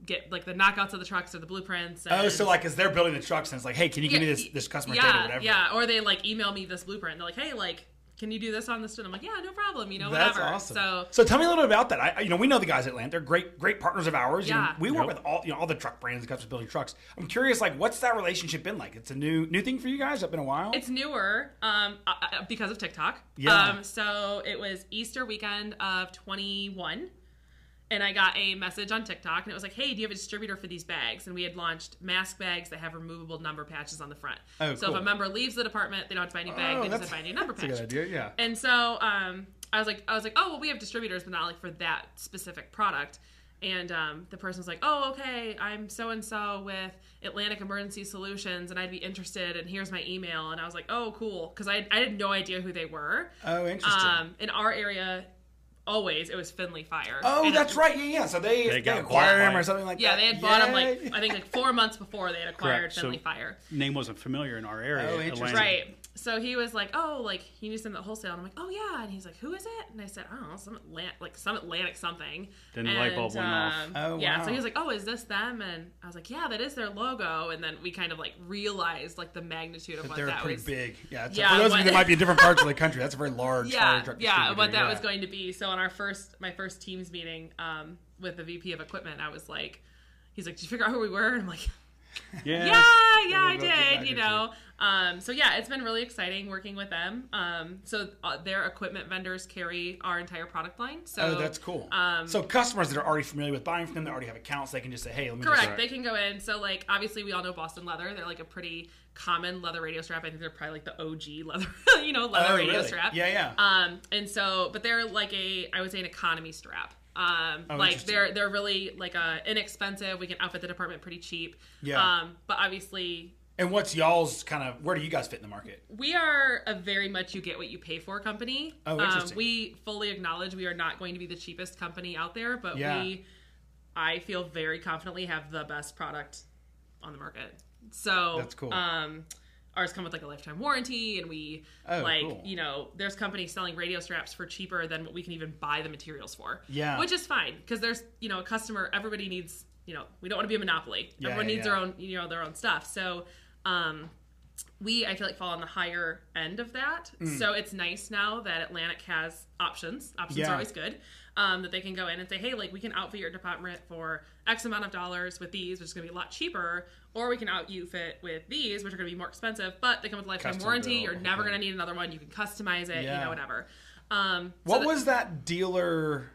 get like the knockouts of the trucks or the blueprints. And, Oh, so like as they're building the trucks, and it's like, hey, can you give me this this customer yeah, data, or whatever? Yeah, or they like email me this blueprint. And they're like, hey, like, can you do this on this? And I'm like, yeah, no problem. You know, That's whatever. awesome. So so tell me a little bit about that. I, you know, we know the guys at Land. They're great, great partners of ours. You know, Yeah. we work Yep. with all, you know, all the truck brands and customers building trucks. I'm curious, like, what's that relationship been like? It's a new, new thing for you guys. It's been a while. it's newer um, uh, uh, because of TikTok. Yeah. Um, so it was Easter weekend of 21. And I got a message on TikTok, and it was like, "Hey, do you have a distributor for these bags?" And we had launched mask bags that have removable number patches on the front. Oh, so cool. if a member leaves the department, they don't have to buy a new bag; Oh, they just have to buy a number That's a patch. good idea. Yeah. And so um, I was like, I was like, oh well, we have distributors, but not like for that specific product. And um, the person was like, oh okay, I'm so and so with Atlantic Emergency Solutions, and I'd be interested. And here's my email. And I was like, oh cool, because I I had no idea who they were. Oh, interesting. Um, in our area, always it was Finley Fire. oh, And that's it- right. Yeah, yeah. So they They they, acquired bought them or something like Yeah, that. they had bought them Yay. like I think like four months before they had acquired Correct. So- Finley Fire. Name wasn't familiar in our area. Oh, interesting. Atlanta. Right. So he was like, "Oh, like you need something send wholesale." And I'm like, "Oh yeah." And he's like, "Who is it?" And I said, "I don't know, some Atlant- like some Atlantic something." Then the light bulb went off. um, Oh, yeah. wow. So he was like, "Oh, is this them?" And I was like, "Yeah, that is their logo." And then we kind of like realized like the magnitude of But what they're that pretty was. big. Yeah, it's- Yeah, for those of you that might be in *laughs* different parts of the country, that's a very large yeah, fire truck yeah, what that yeah. was going to be. So on our first, my first teams meeting um, with the VP of equipment, I was like, he's like, "Did you figure out who we were?" And I'm like, *laughs* Yeah. yeah, yeah, I we'll go get did. You know, um, so yeah, it's been really exciting working with them. Um, so uh, their equipment vendors carry our entire product line. So Oh, that's cool. Um, so customers that are already familiar with buying from them, that already have accounts, they can just say, "Hey, let me Correct. just." They can go in. So like obviously we all know Boston Leather. They're like a pretty common leather radio strap. I think they're probably like the OG leather, *laughs* you know, leather Oh, radio really? strap. Yeah, yeah. Um, and so, but they're like a, I would say an economy strap. Um, Oh, like they're they're really like a inexpensive. We can outfit the department pretty cheap. Yeah. Um, but obviously And what's y'all's kind of? Where do you guys fit in the market? we are a very much you get what you pay for company. Oh, um, interesting. we fully acknowledge we are not going to be the cheapest company out there, but Yeah. we, I feel very confidently have the best product on the market. So That's cool. Um, ours come with like a lifetime warranty, and we Oh, like cool. you know there's companies selling radio straps for cheaper than what we can even buy the materials for. Yeah. which is fine because there's you know a customer. Everybody needs you know we don't want to be a monopoly. Yeah, Everyone yeah, needs yeah. their own you know their own stuff. So. Um, we I feel like fall on the higher end of that. So it's nice now that Atlantic has options. Options Mm. Are always good. Um, that they can go in and say, hey, like we can outfit your department for X amount of dollars with these, which is going to be a lot cheaper, or we can outfit you with these, which are going to be more expensive, but they come with a lifetime Custom warranty. You're never going *laughs* to need another one. You can customize it, you know, whatever. Um, so What that- was that dealer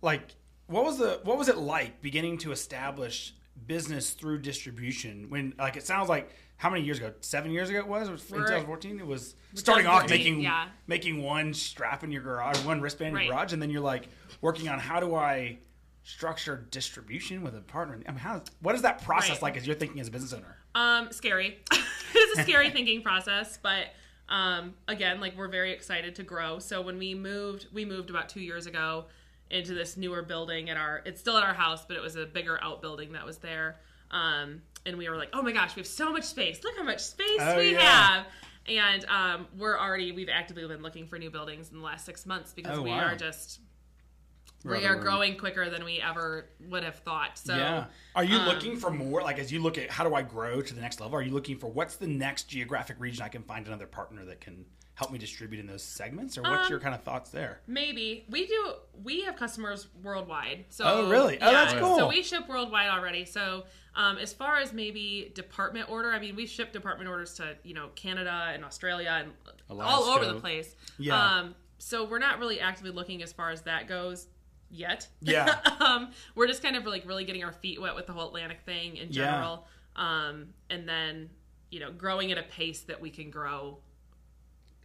like? What was the what was it like beginning to establish business through distribution? When like it sounds like how many years ago? Seven years ago it was. It was in 2014. It was starting off making yeah. making one strap in your garage, one wristband in Right. your garage, and then you're like working on how do I structure distribution with a partner. I mean, how what is that process Right. like as you're thinking as a business owner? Um, scary. *laughs* it's a scary thinking process, but um, again, like we're very excited to grow. So when we moved, we moved about two years ago into this newer building at our. It's still at our house, but it was a bigger outbuilding that was there. Um, and we were like, oh my gosh, we have so much space. Look how much space Oh, we yeah. have. And um, we're already we've actively been looking for new buildings in the last six months because Oh, we wow. are just we are room. growing quicker than we ever would have thought. So yeah. Are you um, looking for more? Like, as you look at how do I grow to the next level, are you looking for what's the next geographic region I can find another partner that can help me distribute in those segments? Or what's Um, your kind of thoughts there? Maybe we do. We have customers worldwide. So Oh, really? Oh, that's cool. So we ship worldwide already. So um, as far as maybe department order, I mean, we ship department orders to you know Canada and Australia and all over the place. Yeah. Um, so we're not really actively looking as far as that goes yet. Yeah. *laughs* um, we're just kind of like really getting our feet wet with the whole Atlantic thing in Yeah. general. Um, and then you know growing at a pace that we can grow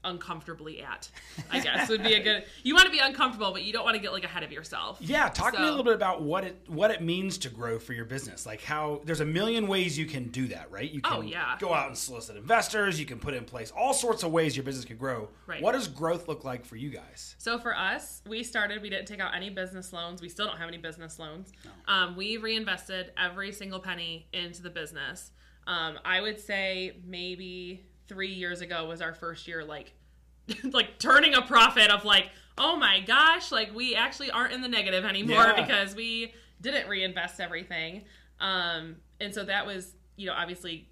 uncomfortably at i guess would be a good *laughs* you want to be uncomfortable but you don't want to get like ahead of yourself Yeah, talk to me a little bit about what it what it means to grow for your business. Like how there's a million ways you can do that, right? You can Oh, yeah. go out and solicit investors. You can put in place all sorts of ways your business can grow. Right. What does growth look like for you guys? so for us we started we didn't take out any business loans we still don't have any business loans um, we reinvested every single penny into the business um, i would say maybe three years ago was our first year like *laughs* like turning a profit of like oh my gosh like we actually aren't in the negative anymore Yeah. because we didn't reinvest everything. Um and so that was you know obviously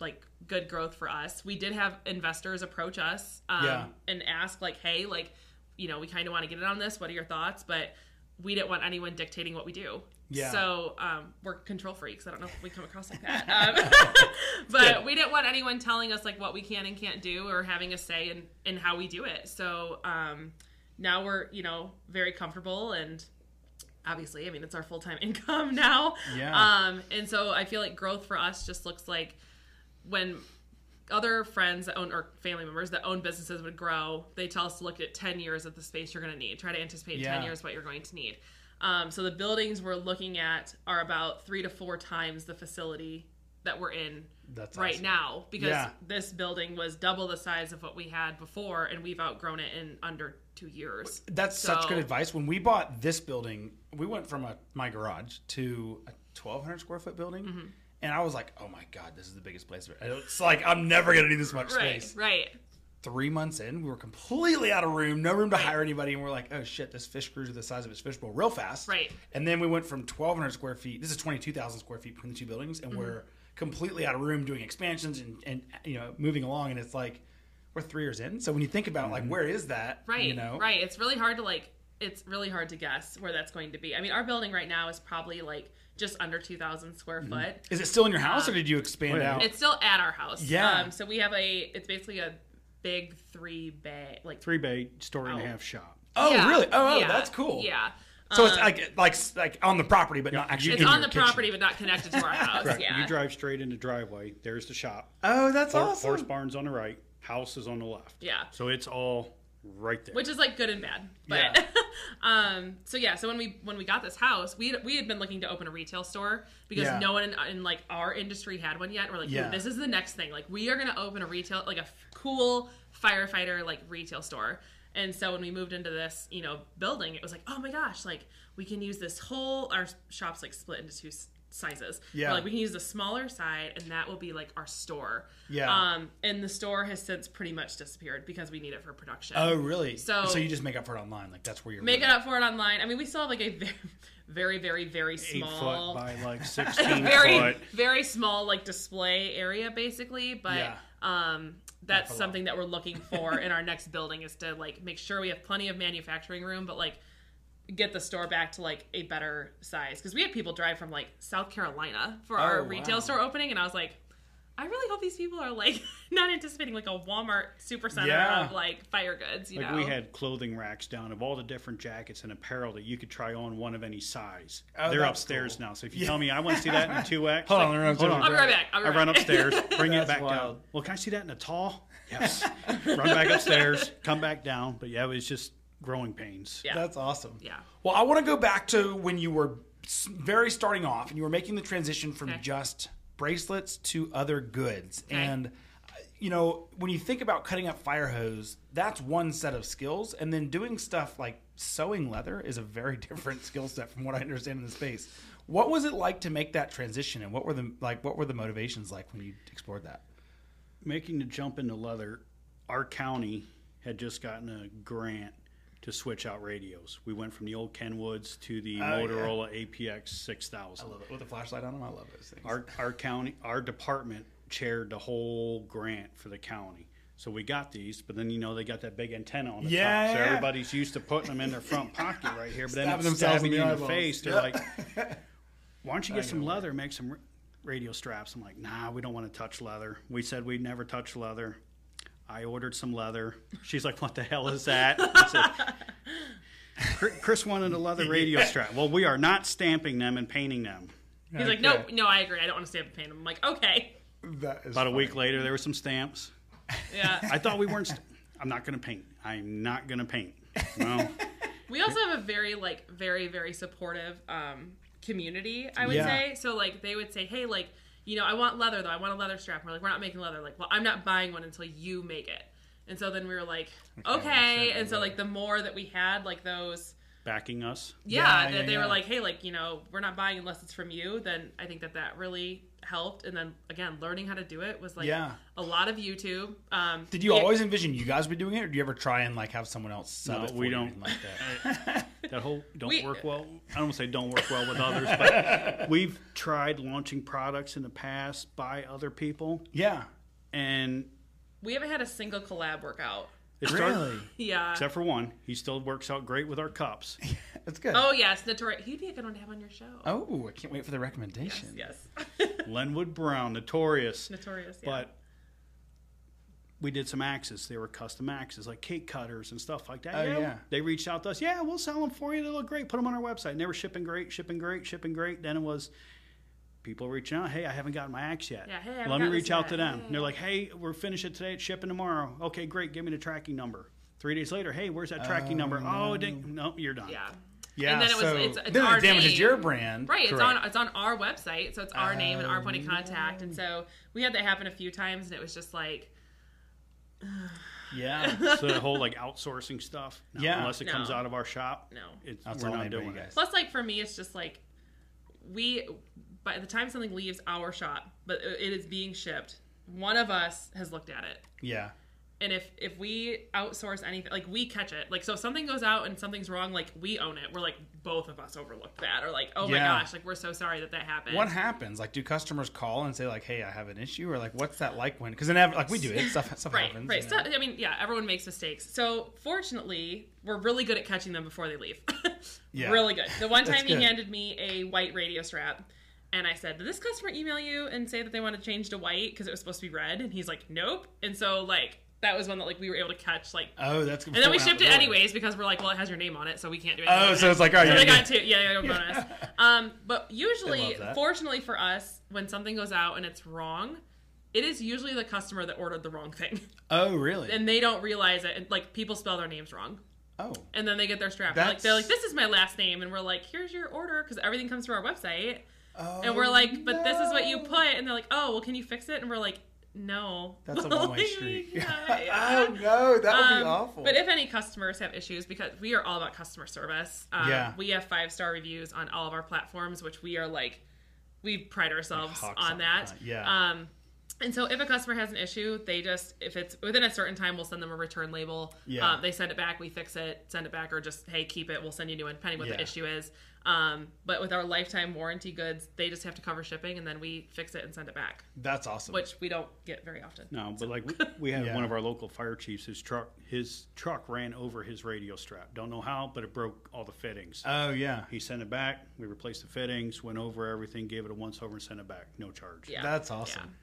like good growth for us. We did have investors approach us um, Yeah. and ask like hey like you know we kind of want to get in on this. What are your thoughts? But we didn't want anyone dictating what we do Yeah. so um, we're control freaks i don't know if we come across like that *laughs* um, but good. we didn't want anyone telling us like what we can and can't do or having a say in in how we do it so um, now we're you know very comfortable and obviously i mean it's our full-time *laughs* income now Yeah. um, and so i feel like growth for us just looks like when other friends that own or family members that own businesses would grow, they tell us to look at 10 years of the space you're going to need. Try to anticipate Yeah. 10 years what you're going to need. Um, so the buildings we're looking at are about three to four times the facility that we're in That's right awesome. now because Yeah. this building was double the size of what we had before and we've outgrown it in under two years. That's such good advice. When we bought this building, we went from a, my garage to a 1,200 square foot building, Mm-hmm. and I was like, "Oh my god, this is the biggest place." ever." It's like I'm never gonna need this much Right, space. right. Three months in, we were completely out of room, no room to hire anybody, and we're like, oh shit, this fish grew to the size of its fishbowl real fast. Right. And then we went from 1,200 square feet. This is 22,000 square feet between the two buildings, and we're Mm-hmm. completely out of room doing expansions and, and you know moving along. And it's like we're three years in. So when you think about like where is that? Right. You know. Right. It's really hard to like. It's really hard to guess where that's going to be. I mean, our building right now is probably like just under 2,000 square Mm-hmm. foot. Is it still in your house, or did you expand out? It's still at our house. Yeah. Um, so we have a. It's basically a big three bay like. Three bay story and a Oh. half shop. oh, Yeah, really? Oh, oh, yeah, that's cool. Yeah. So it's Um, like like like on the property, but not actually. it's in on your the kitchen. property, but not connected to our house. Correct. Yeah. You drive straight into driveway. There's the shop. Oh, that's Hor- awesome. Horse barn's on the right. House is on the left. Yeah. So it's all right there. which is like good and bad. But Yeah. *laughs* um, so yeah, so when we when we got this house, we we had been looking to open a retail store because Yeah. no one in, in like our industry had one yet. We're like, Yeah. This is the next thing. Like we are gonna open a retail like a f- cool firefighter like retail store. And so when we moved into this, you know, building, it was like, oh my gosh, like we can use this whole our shop's like split into two sizes. Yeah. Like we can use the smaller side, and that will be like our store. Yeah. Um, and the store has since pretty much disappeared because we need it for production. Oh, really? So- so you just make up for it online, like that's where you're make it really- up for it online. I mean, we still have like a very, very, very, very small, by like *laughs* 16 very, foot. very small like display area, basically. But Yeah. um, that's something that we're looking for in our *laughs* next building is to like make sure we have plenty of manufacturing room, but like get the store back to like a better size because we had people drive from like South Carolina for our Oh, retail wow. store opening, and I was like. I really hope these people are like *laughs* not anticipating like a Walmart supercenter Yeah. of like fire goods. You Like know, we had clothing racks down of all the different jackets and apparel that you could try on one of any size. Oh, They're upstairs cool. now. So if you tell me I want to see that in a *laughs* 2X, Hold on, like, they're upstairs. hold on. I'll be right back. I'll be I right run back. upstairs, *laughs* bring it That's back down. wild. Well, can I see that in a tall? Yes. run back upstairs, come back down. But yeah, it was just growing pains. Yeah. That's awesome. Yeah. Well, I want to go back to when you were very starting off and you were making the transition from Okay. just bracelets to other goods. Okay. And, you know, when you think about cutting up fire hose, that's one set of skills. And then doing stuff like sewing leather is a very *laughs* different skill set from what I understand in the space. What was it like to make that transition and what were the like what were the motivations like when you explored that? making the jump into leather, our county had just gotten a grant to switch out radios. We went from the old Kenwoods to the Oh, yeah. Motorola APX 6000. I love it. With a flashlight on them, I love those things. Our our county, our department chaired the whole grant for the county. So we got these, but then you know they got that big antenna on the Yeah, top. So everybody's used to putting them in their front *laughs* pocket right here, but then Stabbing it's themselves stabbing in you the in the eyeballs. face. They're Yeah. like, "Why don't you *laughs* get I some leather? Make some radio straps." I'm like, "Nah, we don't want to touch leather. We said we'd never touch leather." I ordered some leather. She's like, "What the hell is that?" I said, "Chris- Chris wanted a leather radio *laughs* strap. Well, we are not stamping them and painting them. He's like, no, no, I agree. I don't want to stamp and paint them. I'm like, okay, That is About a funny. week later, there were some stamps. yeah. I thought we weren't. St- I'm not going to paint. I'm not going to paint. No. we also have a very like very very supportive um community. I would Yeah. say so. Like they would say, hey, like you know, I want leather though. I want a leather strap. And we're like, we're not making leather. Like, well, I'm not buying one until you make it. And so then we were like, Okay, okay. And so like the more that we had like those Backing us. yeah, Yeah, yeah, they yeah. were like, hey, like you know, we're not buying unless it's from you. Then I think that that really helped. And then again, learning how to do it was like Yeah. a lot of YouTube. Um, Did you we- always envision you guys be doing it, or do you ever try and like have someone else sub No, it for we you don't. like that? *laughs* That whole don't We- work well. I don't want to say don't work well with others, but *laughs* we've tried launching products in the past by other people, yeah, and We haven't had a single collab workout. It started. really, Yeah. Except for one, he still works out great with our cups. *laughs* that's good. oh yes, Notorious. He'd be a good one to have on your show. Oh, I can't wait for the recommendation. Yes. Lenwood *laughs* Brown, notorious, Notorious. Yeah. but we did some axes. They were custom axes, like cake cutters and stuff like that. Oh, yeah. They reached out to us. Yeah, we'll sell them for you. They look great. Put them on our website. And they were shipping great, shipping great, shipping great. Then it was people reaching out. Hey, I haven't gotten my axe yet. Yeah, hey, I Let me reach out yet. to them. Hey. They're like, hey, we're finishing it today. It's shipping tomorrow. Okay, great. Give me the tracking number. Three days later, hey, where's that tracking number? Oh, it didn't. Nope, you're done. yeah. Yeah, And then it was- so it's- it's then our it damages name. your brand, Right. It's Correct. on it's on our website, so it's our name and our point of Oh, contact. And so we had that happen a few times, and it was just like, *sighs* Yeah, *laughs* so the whole like outsourcing stuff. no, Yeah. Unless it comes out of our shop, no. it's, That's we're not doing you it. guys. Plus, like for me, it's just like we by the time something leaves our shop, but it is being shipped, one of us has looked at it. yeah, and if if we outsource anything like we catch it like so if something goes out and something's wrong like we own it we're like both of us overlooked that or like oh my Yeah. gosh like we're so sorry that that happened What happens? Like, do customers call and say like, "Hey, I have an issue," or like, "What's that like when?" Because then, like, we do it. Stuff, stuff *laughs* right happens. right you so, know? i mean yeah everyone makes mistakes so fortunately we're really good at catching them before they leave *laughs* Yeah. really good the one *laughs* That's time he good. handed me a white radio strap and i said did this customer email you and say that they want to change to white because it was supposed to be red and he's like nope and so like that was one that like we were able to catch like Oh, that's. Good. And then we shipped it anyways because we're like, well, it has your name on it, so we can't do it. Oh, so it's like, oh, so yeah, they yeah. got two. Yeah, yeah, yeah, bonus. *laughs* um, but usually, fortunately for us, when something goes out and it's wrong, it is usually the customer that ordered the wrong thing, *laughs* Oh, really? and they don't realize it. And like people spell their names wrong, oh, and then they get their strap. Like, they're like, this is my last name, and we're like, here's your order because everything comes through our website, oh. and we're like, but this is what you put, and they're like, oh, well, can you fix it? And we're like. No, That's a one-way *laughs* street. Yeah, *laughs* yeah. oh no, that would be Um, awful. But if any customers have issues, because we are all about customer service, um, Yeah. we have five star reviews on all of our platforms, which we are like, we pride ourselves on that, yeah. Um, and so if a customer has an issue, they just if it's within a certain time, we'll send them a return label. Yeah. Um, they send it back, we fix it, send it back, or just hey, keep it. We'll send you a new one, depending what Yeah. the issue is. Um, but with our lifetime warranty goods, they just have to cover shipping, and then we fix it and send it back, that's awesome. which we don't get very often. No, but like we, we had *laughs* Yeah. one of our local fire chiefs. His truck, his truck ran over his radio strap. Don't know how, but it broke all the fittings. oh yeah, he sent it back. We replaced the fittings, went over everything, gave it a once over, and sent it back. No charge. Yeah. that's awesome.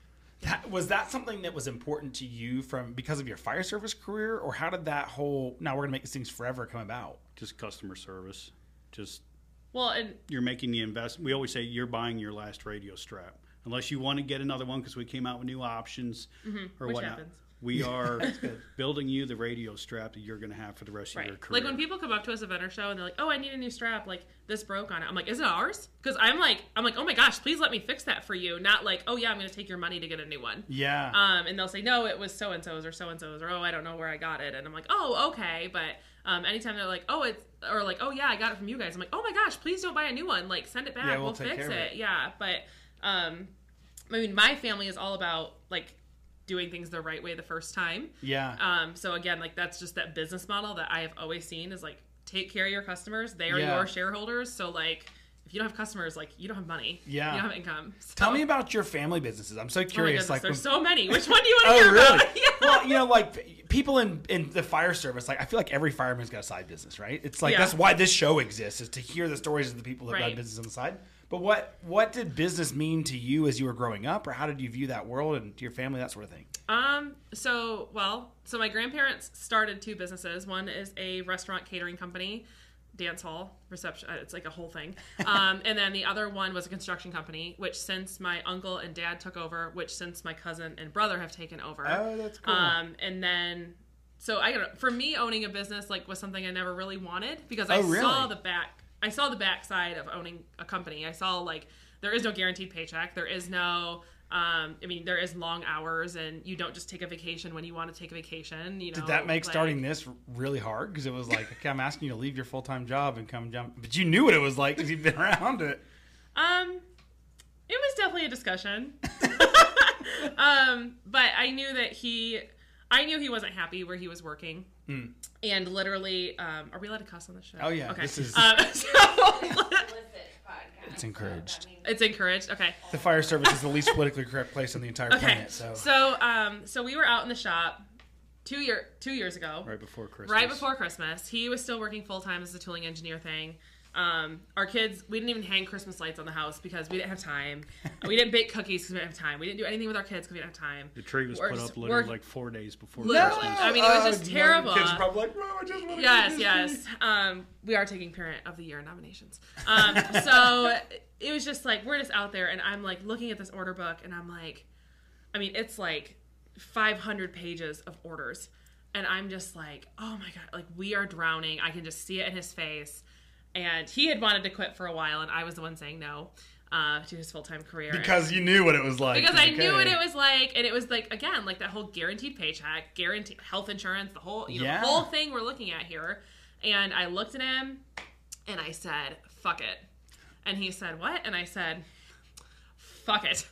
That, was that something that was important to you from because of your fire service career, or how did that whole "now we're gonna make these things forever" come about? Just customer service. Just Well, and you're making the investment. We always say you're buying your last radio strap, unless you want to get another one because we came out with new options or Mm-hmm. which whatnot. happens. We are building you the radio strap that you're going to have for the rest of your career. Like when people come up to us at vendor show and they're like, "Oh, I need a new strap. Like this broke on it." I'm like, "Is it ours?" Because I'm like, I'm like, "Oh my gosh, please let me fix that for you." Not like, "Oh yeah, I'm going to take your money to get a new one." Yeah, Um, and they'll say, "No, it was so and so's or so and so's," or "Oh, I don't know where I got it." And I'm like, "Oh, okay." But um, anytime they're like, "Oh, it's," or like, "Oh yeah, I got it from you guys," I'm like, "Oh my gosh, please don't buy a new one. Like send it back. Yeah, we'll we'll fix it." it. Yeah, but um, I mean, my family is all about like doing things the right way the first time. yeah, Um, so again, like that's just that business model that I have always seen is like take care of your customers. They are Yeah. your shareholders. So like if you don't have customers, like you don't have money. Yeah. You don't have income. So- Tell me about your family businesses. I'm so Oh curious. goodness, like, there's when- so many. Which one do you want to oh hear really? about? *laughs* yeah. Well, you know, like people in in the fire service. Like, I feel like every fireman's got a side business, right? It's like Yeah. that's why this show exists is to hear the stories of the people that Right. run business on the side. But what what did business mean to you as you were growing up, or how did you view that world and your family, that sort of thing? Um. So well. So my grandparents started two businesses. One is a restaurant catering company, dance hall, reception. uh, It's like a whole thing. *laughs* Um. and then the other one was a construction company, which since my uncle and dad took over, which since my cousin and brother have taken over. Oh, that's cool. Um. And then. So I for me owning a business like was something I never really wanted because I Oh, really? saw the back I saw the backside of owning a company. I saw like there is no guaranteed paycheck. There is no um, I mean, there is long hours, and you don't just take a vacation when you want to take a vacation. You know, Did that make like- starting this really hard? Because it was like, okay, I'm asking you to leave your full time job and come jump, but you knew what it was like because you've been around it. Um, it was definitely a discussion. *laughs* *laughs* um, but I knew that he, I knew he wasn't happy where he was working, and literally, um, are we allowed to cuss on the show? Oh, yeah, Okay. this is- Um, *laughs* so It's encouraged. it's encouraged. Okay. The fire service is the least politically correct place on the entire Okay. planet. So, So, um, so we were out in the shop two year two years ago. right before Christmas. right before Christmas. He was still working full time as a tooling engineer thing. Um, our kids, we didn't even hang Christmas lights on the house because we didn't have time. *laughs* we didn't bake cookies because we didn't have time. We didn't do anything with our kids because we didn't have time. The tree was We're put just- up literally like four days before Literally. Christmas. I mean, it was just Uh, terrible. Kids are probably like, "Mom, I just want to Yes, yes. Um, we are taking Parent of the Year nominations. Um, *laughs* so it was just like we're just out there, and I'm like looking at this order book, and I'm like, I mean, it's like 500 pages of orders, and I'm just like, oh my god, like we are drowning. I can just see it in his face, and he had wanted to quit for a while, and I was the one saying no uh, to his full time career Because you knew what it was like. because I knew what it was like, and it was like again, like that whole guaranteed paycheck, guaranteed health insurance, the whole you know Yeah. the whole thing we're looking at here. And I looked at him, and I said, "Fuck it," and he said, "What?" And I said, "Fuck it."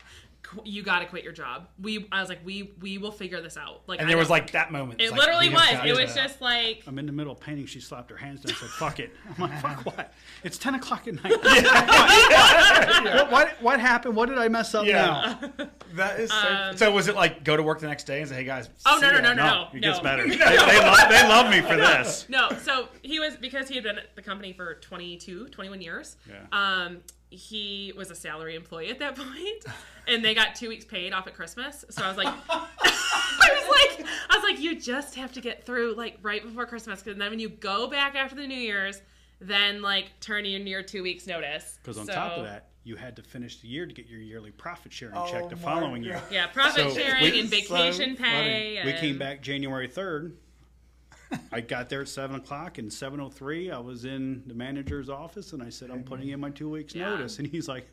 Qu- you got to quit your job. We, I was like, we, we will figure this out. Like, And I there was like that moment. it like, literally was. It was just like, I'm in the middle of painting. She slapped her hands down and said, "Fuck it." I'm like, "Fuck *laughs* what? It's ten o'clock at night. *laughs* what, what? What happened? What did I mess up Yeah. now?" *laughs* That is so. so was it like go to work the next day and say, "Hey guys"? Um, Oh, see no, no, ya." no, no. it gets no. better. They, they, love, they love me for this. no so he was because he had been at the company for 22 21 years Yeah. um he was a salary employee at that *laughs* point and they got two weeks paid off at christmas so i was like *laughs* i was like i was like you just have to get through like right before christmas because then when you go back after the new year's then like turn in your two weeks notice Because on So- top of that, you had to finish the year to get your yearly profit sharing Oh check the my following year. Yeah profit So, sharing we- and so vacation pay We came back January third. *laughs* I got there at seven o'clock, and seven o three, I was in the manager's office, and I said, "I'm putting in my two weeks Yeah. notice." And he's like,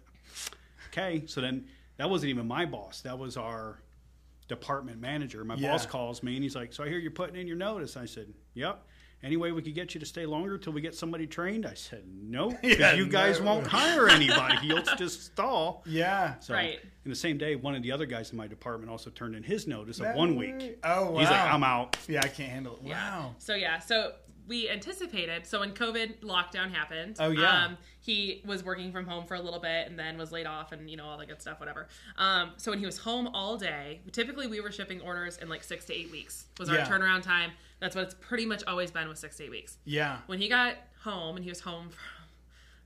"Okay." So then that wasn't even my boss; that was our department manager. My Yeah. boss calls me, and he's like, "So I hear you're putting in your notice." I said, "Yep." Any way we could get you to stay longer till we get somebody trained? I said, "No, *laughs* because Yeah, you guys no. won't hire anybody. You'll *laughs* just stall." Yeah. So, Right. In the same day, one of the other guys in my department also turned in his notice of one week. Oh wow. He's like, I'm out. Yeah, I can't handle it. Yeah. Wow. So yeah, so we anticipated. So when COVID lockdown happened, Oh, yeah. um, he was working from home for a little bit and then was laid off and you know all that good stuff, whatever. Um, so when he was home all day, typically we were shipping orders in like six to eight weeks was our Yeah. turnaround time. That's what it's pretty much always been with six to eight weeks. Yeah. When he got home and he was home for,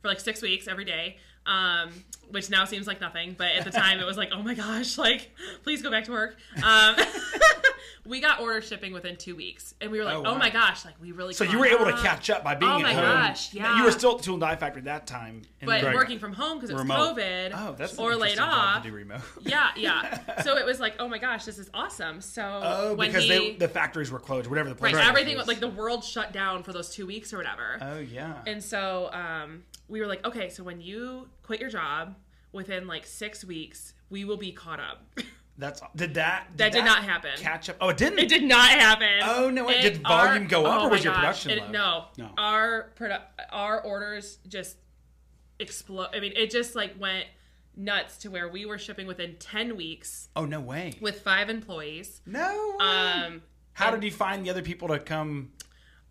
for like six weeks every day, um, which now seems like nothing, but at the time it was like, oh my gosh, like please go back to work. Um, *laughs* we got order shipping within two weeks, and we were like, Oh, oh, my gosh, like we really. So you were able to catch up by being Oh at my home. gosh, yeah. You were still at the tool and die factory that time. and but Right. working from home because it was Remote. COVID oh, that's or laid off. do remote. *laughs* Yeah, yeah. So it was like, oh my gosh, this is awesome. So Oh, when because he, they, the factories were closed, whatever the place right, was. everything was like the world shut down for those two weeks or whatever. Oh yeah. And so um, we were like, okay, so when you quit your job within like six weeks, we will be caught up. *laughs* That's did that That did not happen. Catch up. Oh, it didn't. it did not happen. Oh, no, It- did volume go up, oh or was your gosh, production it-? No, No. Our produ- our orders just explode. I mean, it just like went nuts to where we were shipping within ten weeks Oh no way. with five employees. No. Way. Um, How did you find the other people to come?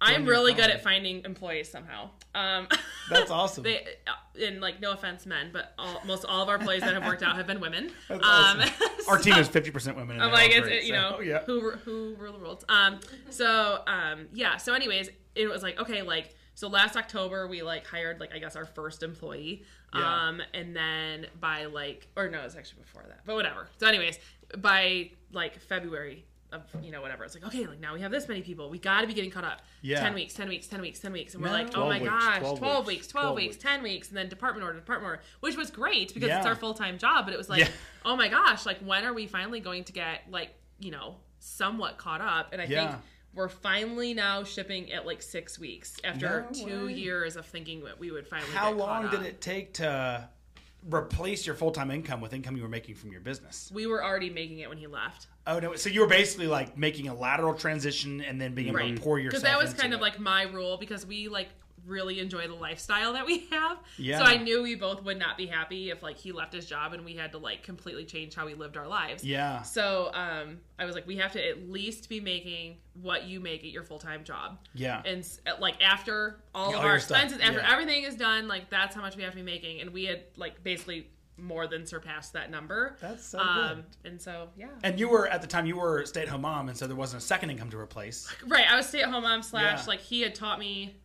I'm really good at finding employees somehow. Um, *laughs* That's awesome. They, uh, and like, no offense, men, but all, most all of our employees that have worked out have been women. *laughs* That's um, awesome. *laughs* Our team is fifty percent women. I'm like, it's great, you so- know, oh, yeah. who who rule the world. Um, so um, yeah. So anyways, it was like okay, like so last October we like hired like I guess our first employee. Yeah. Um, and then by like or no, it's actually before that, but whatever. So anyways, by like February. Of, you know whatever it's like okay like now we have this many people we got to be getting caught up Yeah. 10 weeks 10 weeks 10 weeks 10 weeks and we're No. like oh my weeks, gosh 12 12, weeks, weeks 12, 12 weeks weeks. 10 weeks and then department order department order which was great because Yeah. it's our full-time job but it was like Yeah. oh my gosh, like when are we finally going to get like, you know, somewhat caught up? And I Yeah. think we're finally now shipping at like six weeks after No two way. years of thinking that we would finally How get caught long did up. it take to replace your full time income with income you were making from your business? We were already making it when he left. Oh no! So you were basically like making a lateral transition and then being able to pour yourself. Because that was kind of it. like my rule because we like really enjoy the lifestyle that we have. Yeah. So I knew we both would not be happy if like he left his job and we had to like completely change how we lived our lives. yeah. So um, I was like, we have to at least be making what you make at your full time job. Yeah. And like after all All of our stuff, expenses, after yeah. everything is done, like that's how much we have to be making. And we had like basically more than surpassed that number. That's so um, And so yeah. And you were at the time you were a stay at home mom, and so there wasn't a second income to replace. Right. I was stay at home mom slash Yeah. like he had taught me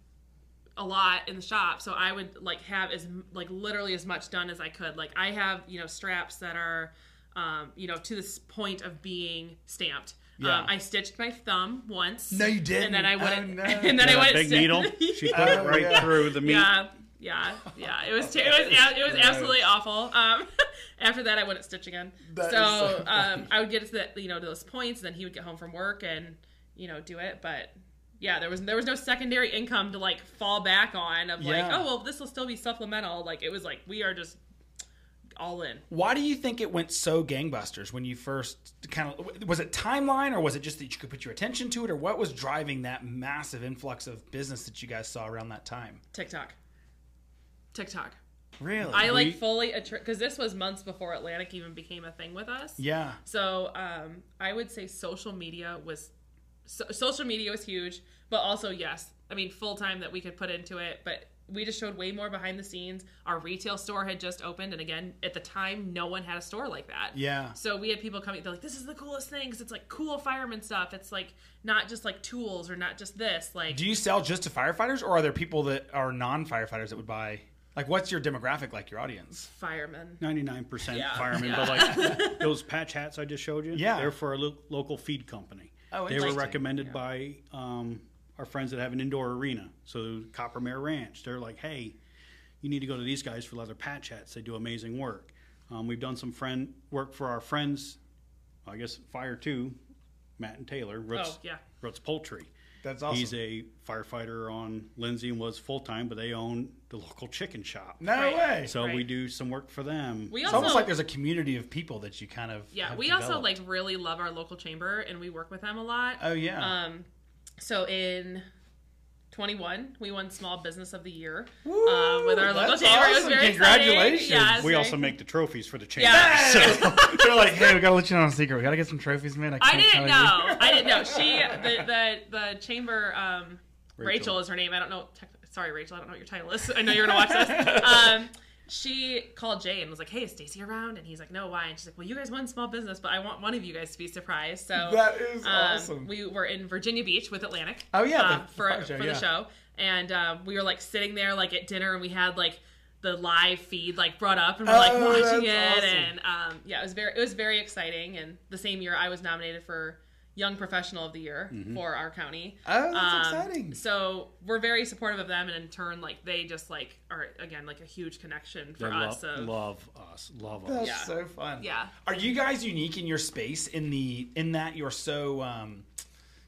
a lot in the shop, so I would like have as like literally as much done as I could. Like I have you know straps that are, um, you know, to this point of being stamped. Yeah. Um, I stitched my thumb once. No, you didn't. And then I Oh, wouldn't. no. *laughs* And then I That wouldn't. big sit- needle. *laughs* She put Oh, it right yeah. through the meat. yeah, yeah, yeah. It was. Ter- it was. a- It was absolutely awful. Um, *laughs* after that, I wouldn't stitch again. That is so so um. I would get it to the, you know to those points, and then he would get home from work and you know do it. But yeah, there was there was no secondary income to like fall back on of like, Yeah. oh well, this will still be supplemental. Like it was like we are just all in. Why do you think it went so gangbusters when you first kind of was it timeline or was it just that you could put your attention to it or what was driving that massive influx of business that you guys saw around that time? TikTok. TikTok. Really? I like We- fully because this was months before Atlantic even became a thing with us. yeah. So um, I would say social media was so, social media was huge, but also yes, I mean full time that we could put into it, but we just showed way more behind the scenes. Our retail store had just opened, and again, at the time, no one had a store like that. Yeah. So we had people coming. They're like, "This is the coolest thing because it's like cool fireman stuff. It's like not just like tools or not just this. Like Do you sell just to firefighters, or are there people that are non-firefighters that would buy? Like, what's your demographic like? Your audience? firemen. Ninety-nine percent Yeah. firemen, Yeah. but like *laughs* those patch hats I just showed you, Yeah. they're for a lo- local feed company. Oh, they were recommended by um, our friends that have an indoor arena, so Coppermare Ranch. They're like, hey, you need to go to these guys for leather patch hats. They do amazing work. Um, we've done some friend work for our friends. I guess Fire Two, Matt and Taylor. Roots, Oh yeah. Roots Poultry. That's awesome. He's a firefighter on Lindsey and was full time, but they own the local chicken shop. no Right. way. So we do some work for them. We it's also almost like there's a community of people that you kind of yeah have we also developed. like really love our local chamber and we work with them a lot. Oh yeah. Um, so in 21, we won Small Business of the Year Woo, uh, with our local that's chamber. It was very Congratulations. Yeah, we very- also make the trophies for the chamber. Yeah. So *laughs* They're like, hey, we gotta let you know on a secret. We gotta get some trophies, man. I, I can't didn't tell know. you. I didn't know. *laughs* She the the the chamber. Um, Rachel. Rachel. is her name. I don't know. Tech, sorry, Rachel. I don't know what your title is. I know you're gonna watch this. *laughs* Um, she called Jay and was like, "Hey, is Staci around?" And he's like, "No, why?" And she's like, "Well, you guys won small business, but I want one of you guys to be surprised." So That is um, awesome. We were in Virginia Beach with Atlantic. Oh, yeah, uh, the- the for fire show, for yeah. the show, and um, we were like sitting there like at dinner, and we had like the live feed like brought up, and we're like Oh, watching it, awesome. and um, yeah, it was very it was very exciting. And the same year, I was nominated for Young Professional of the Year for our county. Oh, that's Um, exciting. So we're very supportive of them, and in turn, like they just like are again like a huge connection for They us. lo- of, love us, love That's us. Yeah. so fun. Yeah. Are you guys unique in your space in the in that you're so um,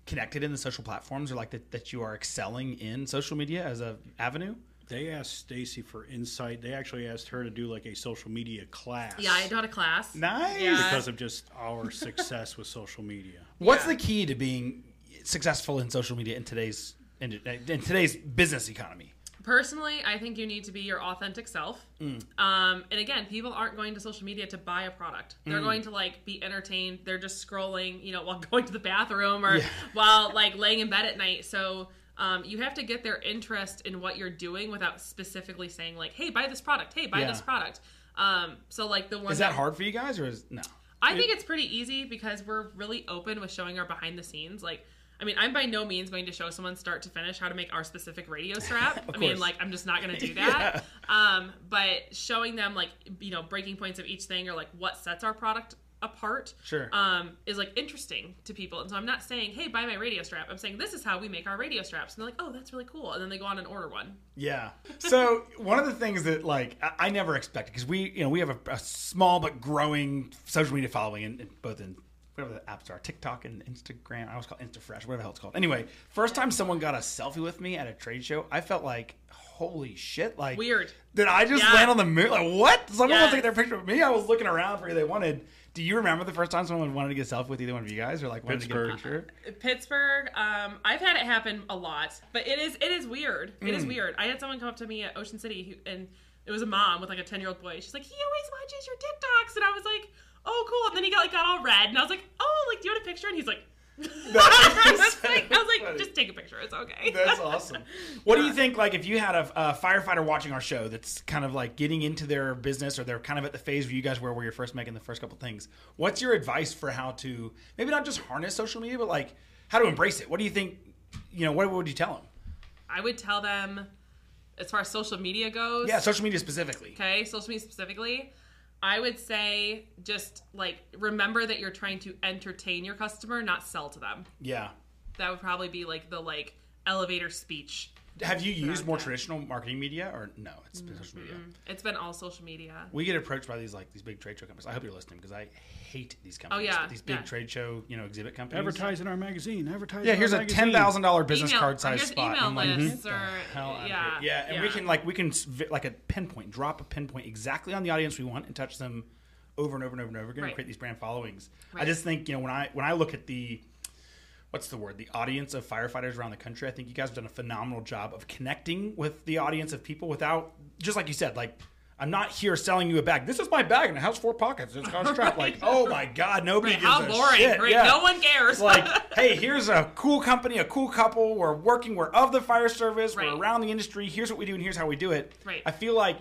connected in the social platforms, or like that, that you are excelling in social media as a avenue? They asked Staci for insight. They actually asked her to do like a social media class. yeah, I taught a class. Nice. Yeah. because of just our success with social media. What's Yeah. the key to being successful in social media in today's in, in today's business economy? Personally, I think you need to be your authentic self. Mm. Um, and again, people aren't going to social media to buy a product. Mm. They're going to like be entertained. They're just scrolling, you know, while *laughs* going to the bathroom or Yeah. while like laying in bed at night. So um, you have to get their interest in what you're doing without specifically saying like, "Hey, buy this product. Hey, buy Yeah. this product." Um, so like the one Is that hard for you guys, or is no? I think it's pretty easy because we're really open with showing our behind the scenes. Like, I mean, I'm by no means going to show someone start to finish how to make our specific radio strap. *laughs* I mean, like, I'm just not going to do *laughs* that. Um, but showing them like, you know, breaking points of each thing or like what sets our product apart Sure. um, is like interesting to people. And so I'm not saying, hey, buy my radio strap. I'm saying this is how we make our radio straps. And they're like, oh, that's really cool. And then they go on and order one. Yeah. So *laughs* one of the things that like I, I never expected because we you know we have a, a small but growing social media following in, in both in whatever the apps are TikTok and Instagram. I always call it InstaFresh, whatever the hell it's called. Anyway, first time someone got a selfie with me at a trade show, I felt like holy shit, like Weird. Did I just Yeah. land on the moon? Like what? Someone Yes. wants to get their picture with me. I was looking around for who they wanted. Do you remember the first time someone wanted to get a selfie with either one of you guys, or like wanted Pittsburgh. to get a picture? Pittsburgh, um, I've had it happen a lot, but it is it is weird. It Mm. is weird. I had someone come up to me at Ocean City, who, and it was a mom with like a ten year old boy. She's like, he always watches your TikToks, and I was like, oh cool. And then he got like got all red, and I was like, oh, like do you want a picture? And he's like, *laughs* *laughs* I was like, I was like, funny. just take a picture. It's okay. That's awesome. What do you uh, think? Like, if you had a, a firefighter watching our show that's kind of like getting into their business, or they're kind of at the phase where you guys were, where you're first making the first couple things, what's your advice for how to maybe not just harness social media, but like how to embrace it? What do you think? You know, what would you tell them? I would tell them, as far as social media goes. Yeah, social media specifically. okay social media specifically i would say just like remember that you're trying to entertain your customer not sell to them Yeah. that would probably be like the like elevator speech Have you used more traditional marketing media, or no? It's been social media. it's been all social media We get approached by these like these big trade show companies. I hope you're listening because I hate these oh, companies. Oh yeah, these big yeah. trade show you know exhibit companies. Advertise in our magazine. Advertise. Yeah, here's our a magazine. ten thousand dollar business Email- card size spot. email I'm like, lists "Get the or- hell outta yeah, here." yeah, and we can like we can like a pinpoint, drop a pinpoint exactly on the audience we want and touch them over and over and over and over again. and Create these brand followings. I just think you know when I when I look at the what's the word the audience of firefighters around the country, I think you guys have done a phenomenal job of connecting with the audience of people without just like you said like. I'm not here selling you a bag. This is my bag and it has four pockets. It's got a strap. *laughs* Like, oh my god, nobody Right, gives how a boring, shit. right? Yeah. No one cares. Like, *laughs* hey, here's a cool company, a cool couple. We're working. We're of the fire service. Right. We're around the industry. Here's what we do, and here's how we do it. Right. I feel like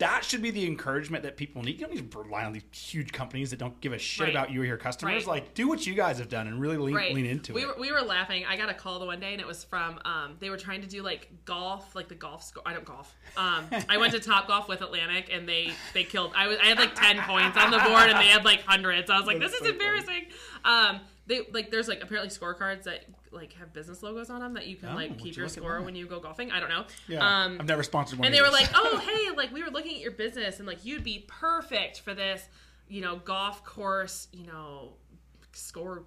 that should be the encouragement that people need. You don't need to rely on these huge companies that don't give a shit Right. about you or your customers. Right. Like, do what you guys have done and really lean, right. lean into we it. Were, we were laughing. I got a call the one day, and it was from um, they were trying to do like golf, like the golf score. I don't golf. Um, I went to *laughs* Topgolf with Atlantic, and they they killed. I was I had like ten points on the board, and they had like hundreds. I was like, That's this is so funny. embarrassing. Um, they like there's like apparently scorecards that like have business logos on them that you can Oh, like keep you your score when you go golfing. I don't know. yeah, Um, I've never sponsored one. and they were like, "Oh, *laughs* hey, like we were looking at your business, and like you'd be perfect for this, you know, golf course, you know, score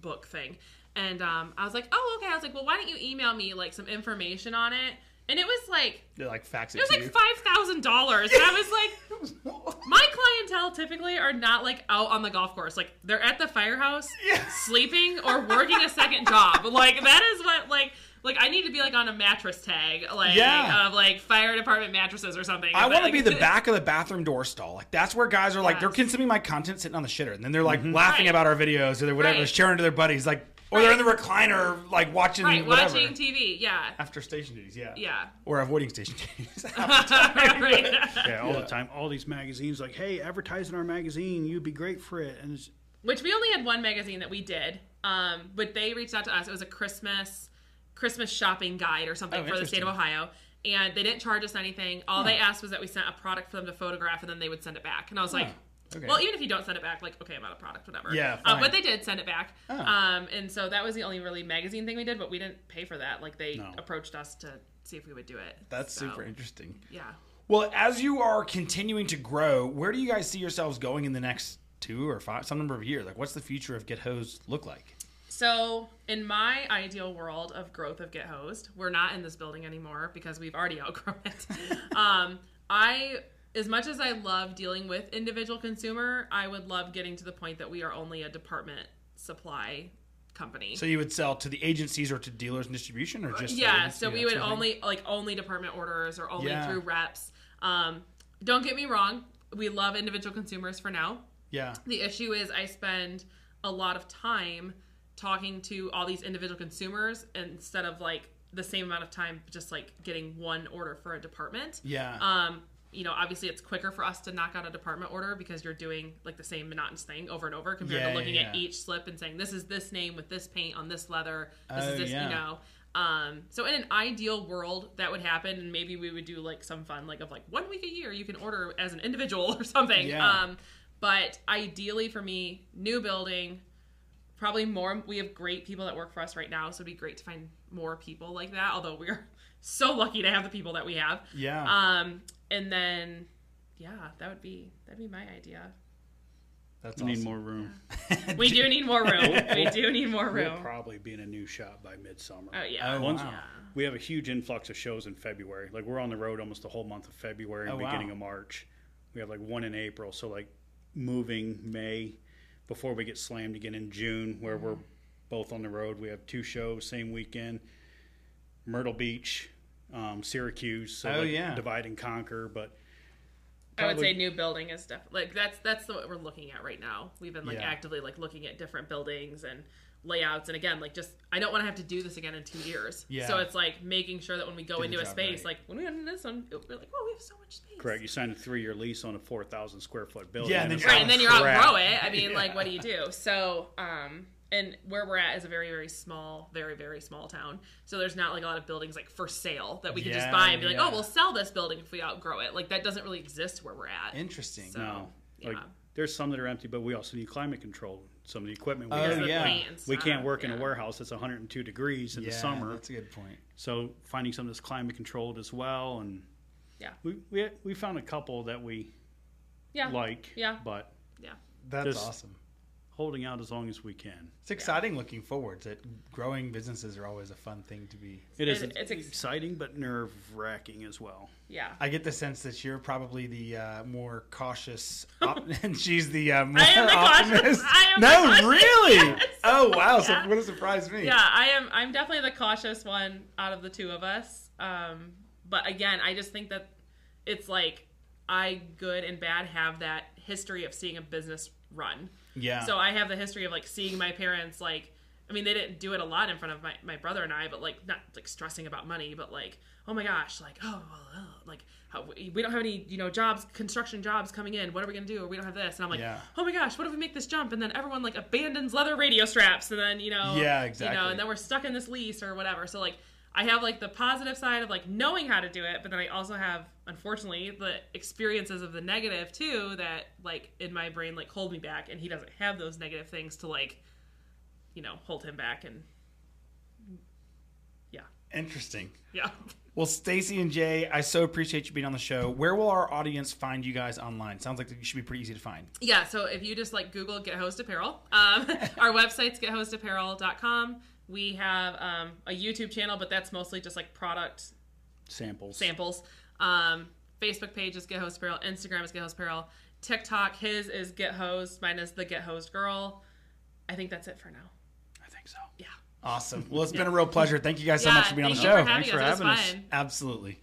book thing." And um, I was like, "Oh, okay." I was like, "Well, why don't you email me like some information on it?" And it was like They're like fax it, it was to like five thousand dollars, and I was like, *laughs* my clientele typically are not like out on the golf course. Like they're at the firehouse, Yeah. sleeping or working a second job. Like that is what like. Like I need to be like on a mattress tag, like Yeah. of like fire department mattresses or something. I want to Like- be the *laughs* back of the bathroom door stall. Like that's where guys are like they're consuming my content sitting on the shitter, and then they're like mm-hmm. laughing Right. about our videos or they're whatever, Right. sharing to their buddies, like or they're in the recliner like watching right, whatever watching TV. Yeah, after station duties. Yeah, yeah. or avoiding station duties. *laughs* *laughs* right. Yeah, all Yeah. the time. All these magazines, like, hey, advertise in our magazine. You'd be great for it. And it's, Which we only had one magazine that we did, um, but they reached out to us. It was a Christmas Christmas shopping guide or something Oh, for the state of. Ohio. And they didn't charge us anything. All they asked was that we sent a product for them to photograph, and then they would send it back. And I was like, okay. well, even if you don't send it back, like, okay, I'm out of product, whatever. Yeah, Uh, but they did send it back. Oh. Um, and so that was the only really magazine thing we did, but we didn't pay for that. Like, they No. approached us to see if we would do it. That's So, super interesting. Yeah. Well, as you are continuing to grow, where do you guys see yourselves going in the next two or five, some number of years? Like, what's the future of Get Hosed look like? So, in my ideal world of growth of Get Hosed, we're not in this building anymore because we've already outgrown it. *laughs* um, I, as much as I love dealing with individual consumer, I would love getting to the point that we are only a department supply company. So you would sell to the agencies or to dealers and distribution, or just yeah, so we would sort of thing? only like only department orders or only Yeah. through reps. Um, don't get me wrong, we love individual consumers for now. Yeah, The issue is I spend a lot of time talking to all these individual consumers instead of like the same amount of time just like getting one order for a department. yeah, Um, you know, obviously it's quicker for us to knock out a department order because you're doing like the same monotonous thing over and over compared Yeah, to looking yeah, at each slip and saying this is this name with this paint on this leather. This Oh, is this, yeah. you know. Um, so in an ideal world, that would happen, and maybe we would do like some fun, like of like one week a year you can order as an individual *laughs* or something. Yeah. Um, but ideally for me, new building, probably more. We have great people that work for us right now, so it'd be great to find more people like that. Although we're *laughs* so lucky to have the people that we have. yeah. Um, and then, yeah, that would be that'd be my idea. That's we awesome. need more room. We do need more room. *laughs* we do need more We'll room. probably be in a new shop by midsummer. Oh yeah. Oh, Once- wow. We have a huge influx of shows in February. Like we're on the road almost the whole month of February and Oh, wow. beginning of March. We have like one in April, so like moving May before we get slammed again in June, where we're Mm-hmm. both on the road. We have two shows same weekend: Myrtle Beach, um, Syracuse. So Oh, like yeah. divide and conquer. But I would say new building is definitely like that's that's what we're looking at right now. We've been like Yeah. actively like looking at different buildings and layouts and again like just I don't want to have to do this again in two years. Yeah. So it's like making sure that when we go Do into a space, right. like when we went into this one, we're like, oh, we have so much space. correct. You signed a three-year lease on a four thousand square foot building. Yeah, and then it's you're right, and then you crap. outgrow it. I mean, like, *laughs* what do you do? So, um, and where we're at is a very, very small, very, very small town. So there's not like a lot of buildings like for sale that we can just buy and be like, oh, we'll sell this building if we outgrow it. Like that doesn't really exist where we're at. Interesting. So- No, like yeah. there's some that are empty, but we also need climate control. Some of the equipment we Oh, have. yeah. We can't stuff, work in a warehouse that's 102 degrees in yeah, the summer. That's a good point. So finding something that's climate controlled as well, and Yeah. we we we found a couple that we Yeah. like. Yeah. But Yeah. That's Just- awesome. Holding out as long as we can. It's exciting looking forward. That growing businesses are always a fun thing to be. It is It- it's it's ex- exciting, but nerve wracking as well. Yeah. I get the sense that you're probably the uh, more cautious, op- and *laughs* *laughs* she's the uh, more I am the cautious- optimist. I am *laughs* no, the cautious- really. yes. Oh wow! So what a surprise me. Yeah, I am. I'm definitely the cautious one out of the two of us. Um, but again, I just think that it's like I, good and bad, have that history of seeing a business run. Yeah. So I have the history of like seeing my parents like I mean they didn't do it a lot in front of my, my brother and I, but like not like stressing about money, but like oh my gosh, like oh like how, we don't have any you know jobs construction jobs coming in. What are we gonna do? Or we don't have this, and I'm like Yeah. oh my gosh, what if we make this jump? And then everyone like abandons leather radio straps, and then you know Yeah, you exactly. know, and then we're stuck in this lease or whatever. So like I have like the positive side of like knowing how to do it, but then I also have unfortunately the experiences of the negative too that like in my brain like hold me back and he doesn't have those negative things to like you know hold him back and yeah Interesting. yeah Well, Staci and Jay, I so appreciate you being on the show. Where will our audience find you guys online? Sounds like you should be pretty easy to find. yeah so if you just like google get hosed apparel um, *laughs* our website's gethosedapparel.com we have um, a youtube channel but that's mostly just like product Samples. samples. Um, Facebook page is Get Hosed Apparel. Instagram is Get Hosed Apparel. TikTok, his is Get Hosed. Mine is the Get Hosed Girl. I think that's it for now. I think so. Yeah. Awesome. Well, it's been a real pleasure. Thank you guys so yeah, much for being on the thank show. for Thanks for us. It was having us. fun. Absolutely.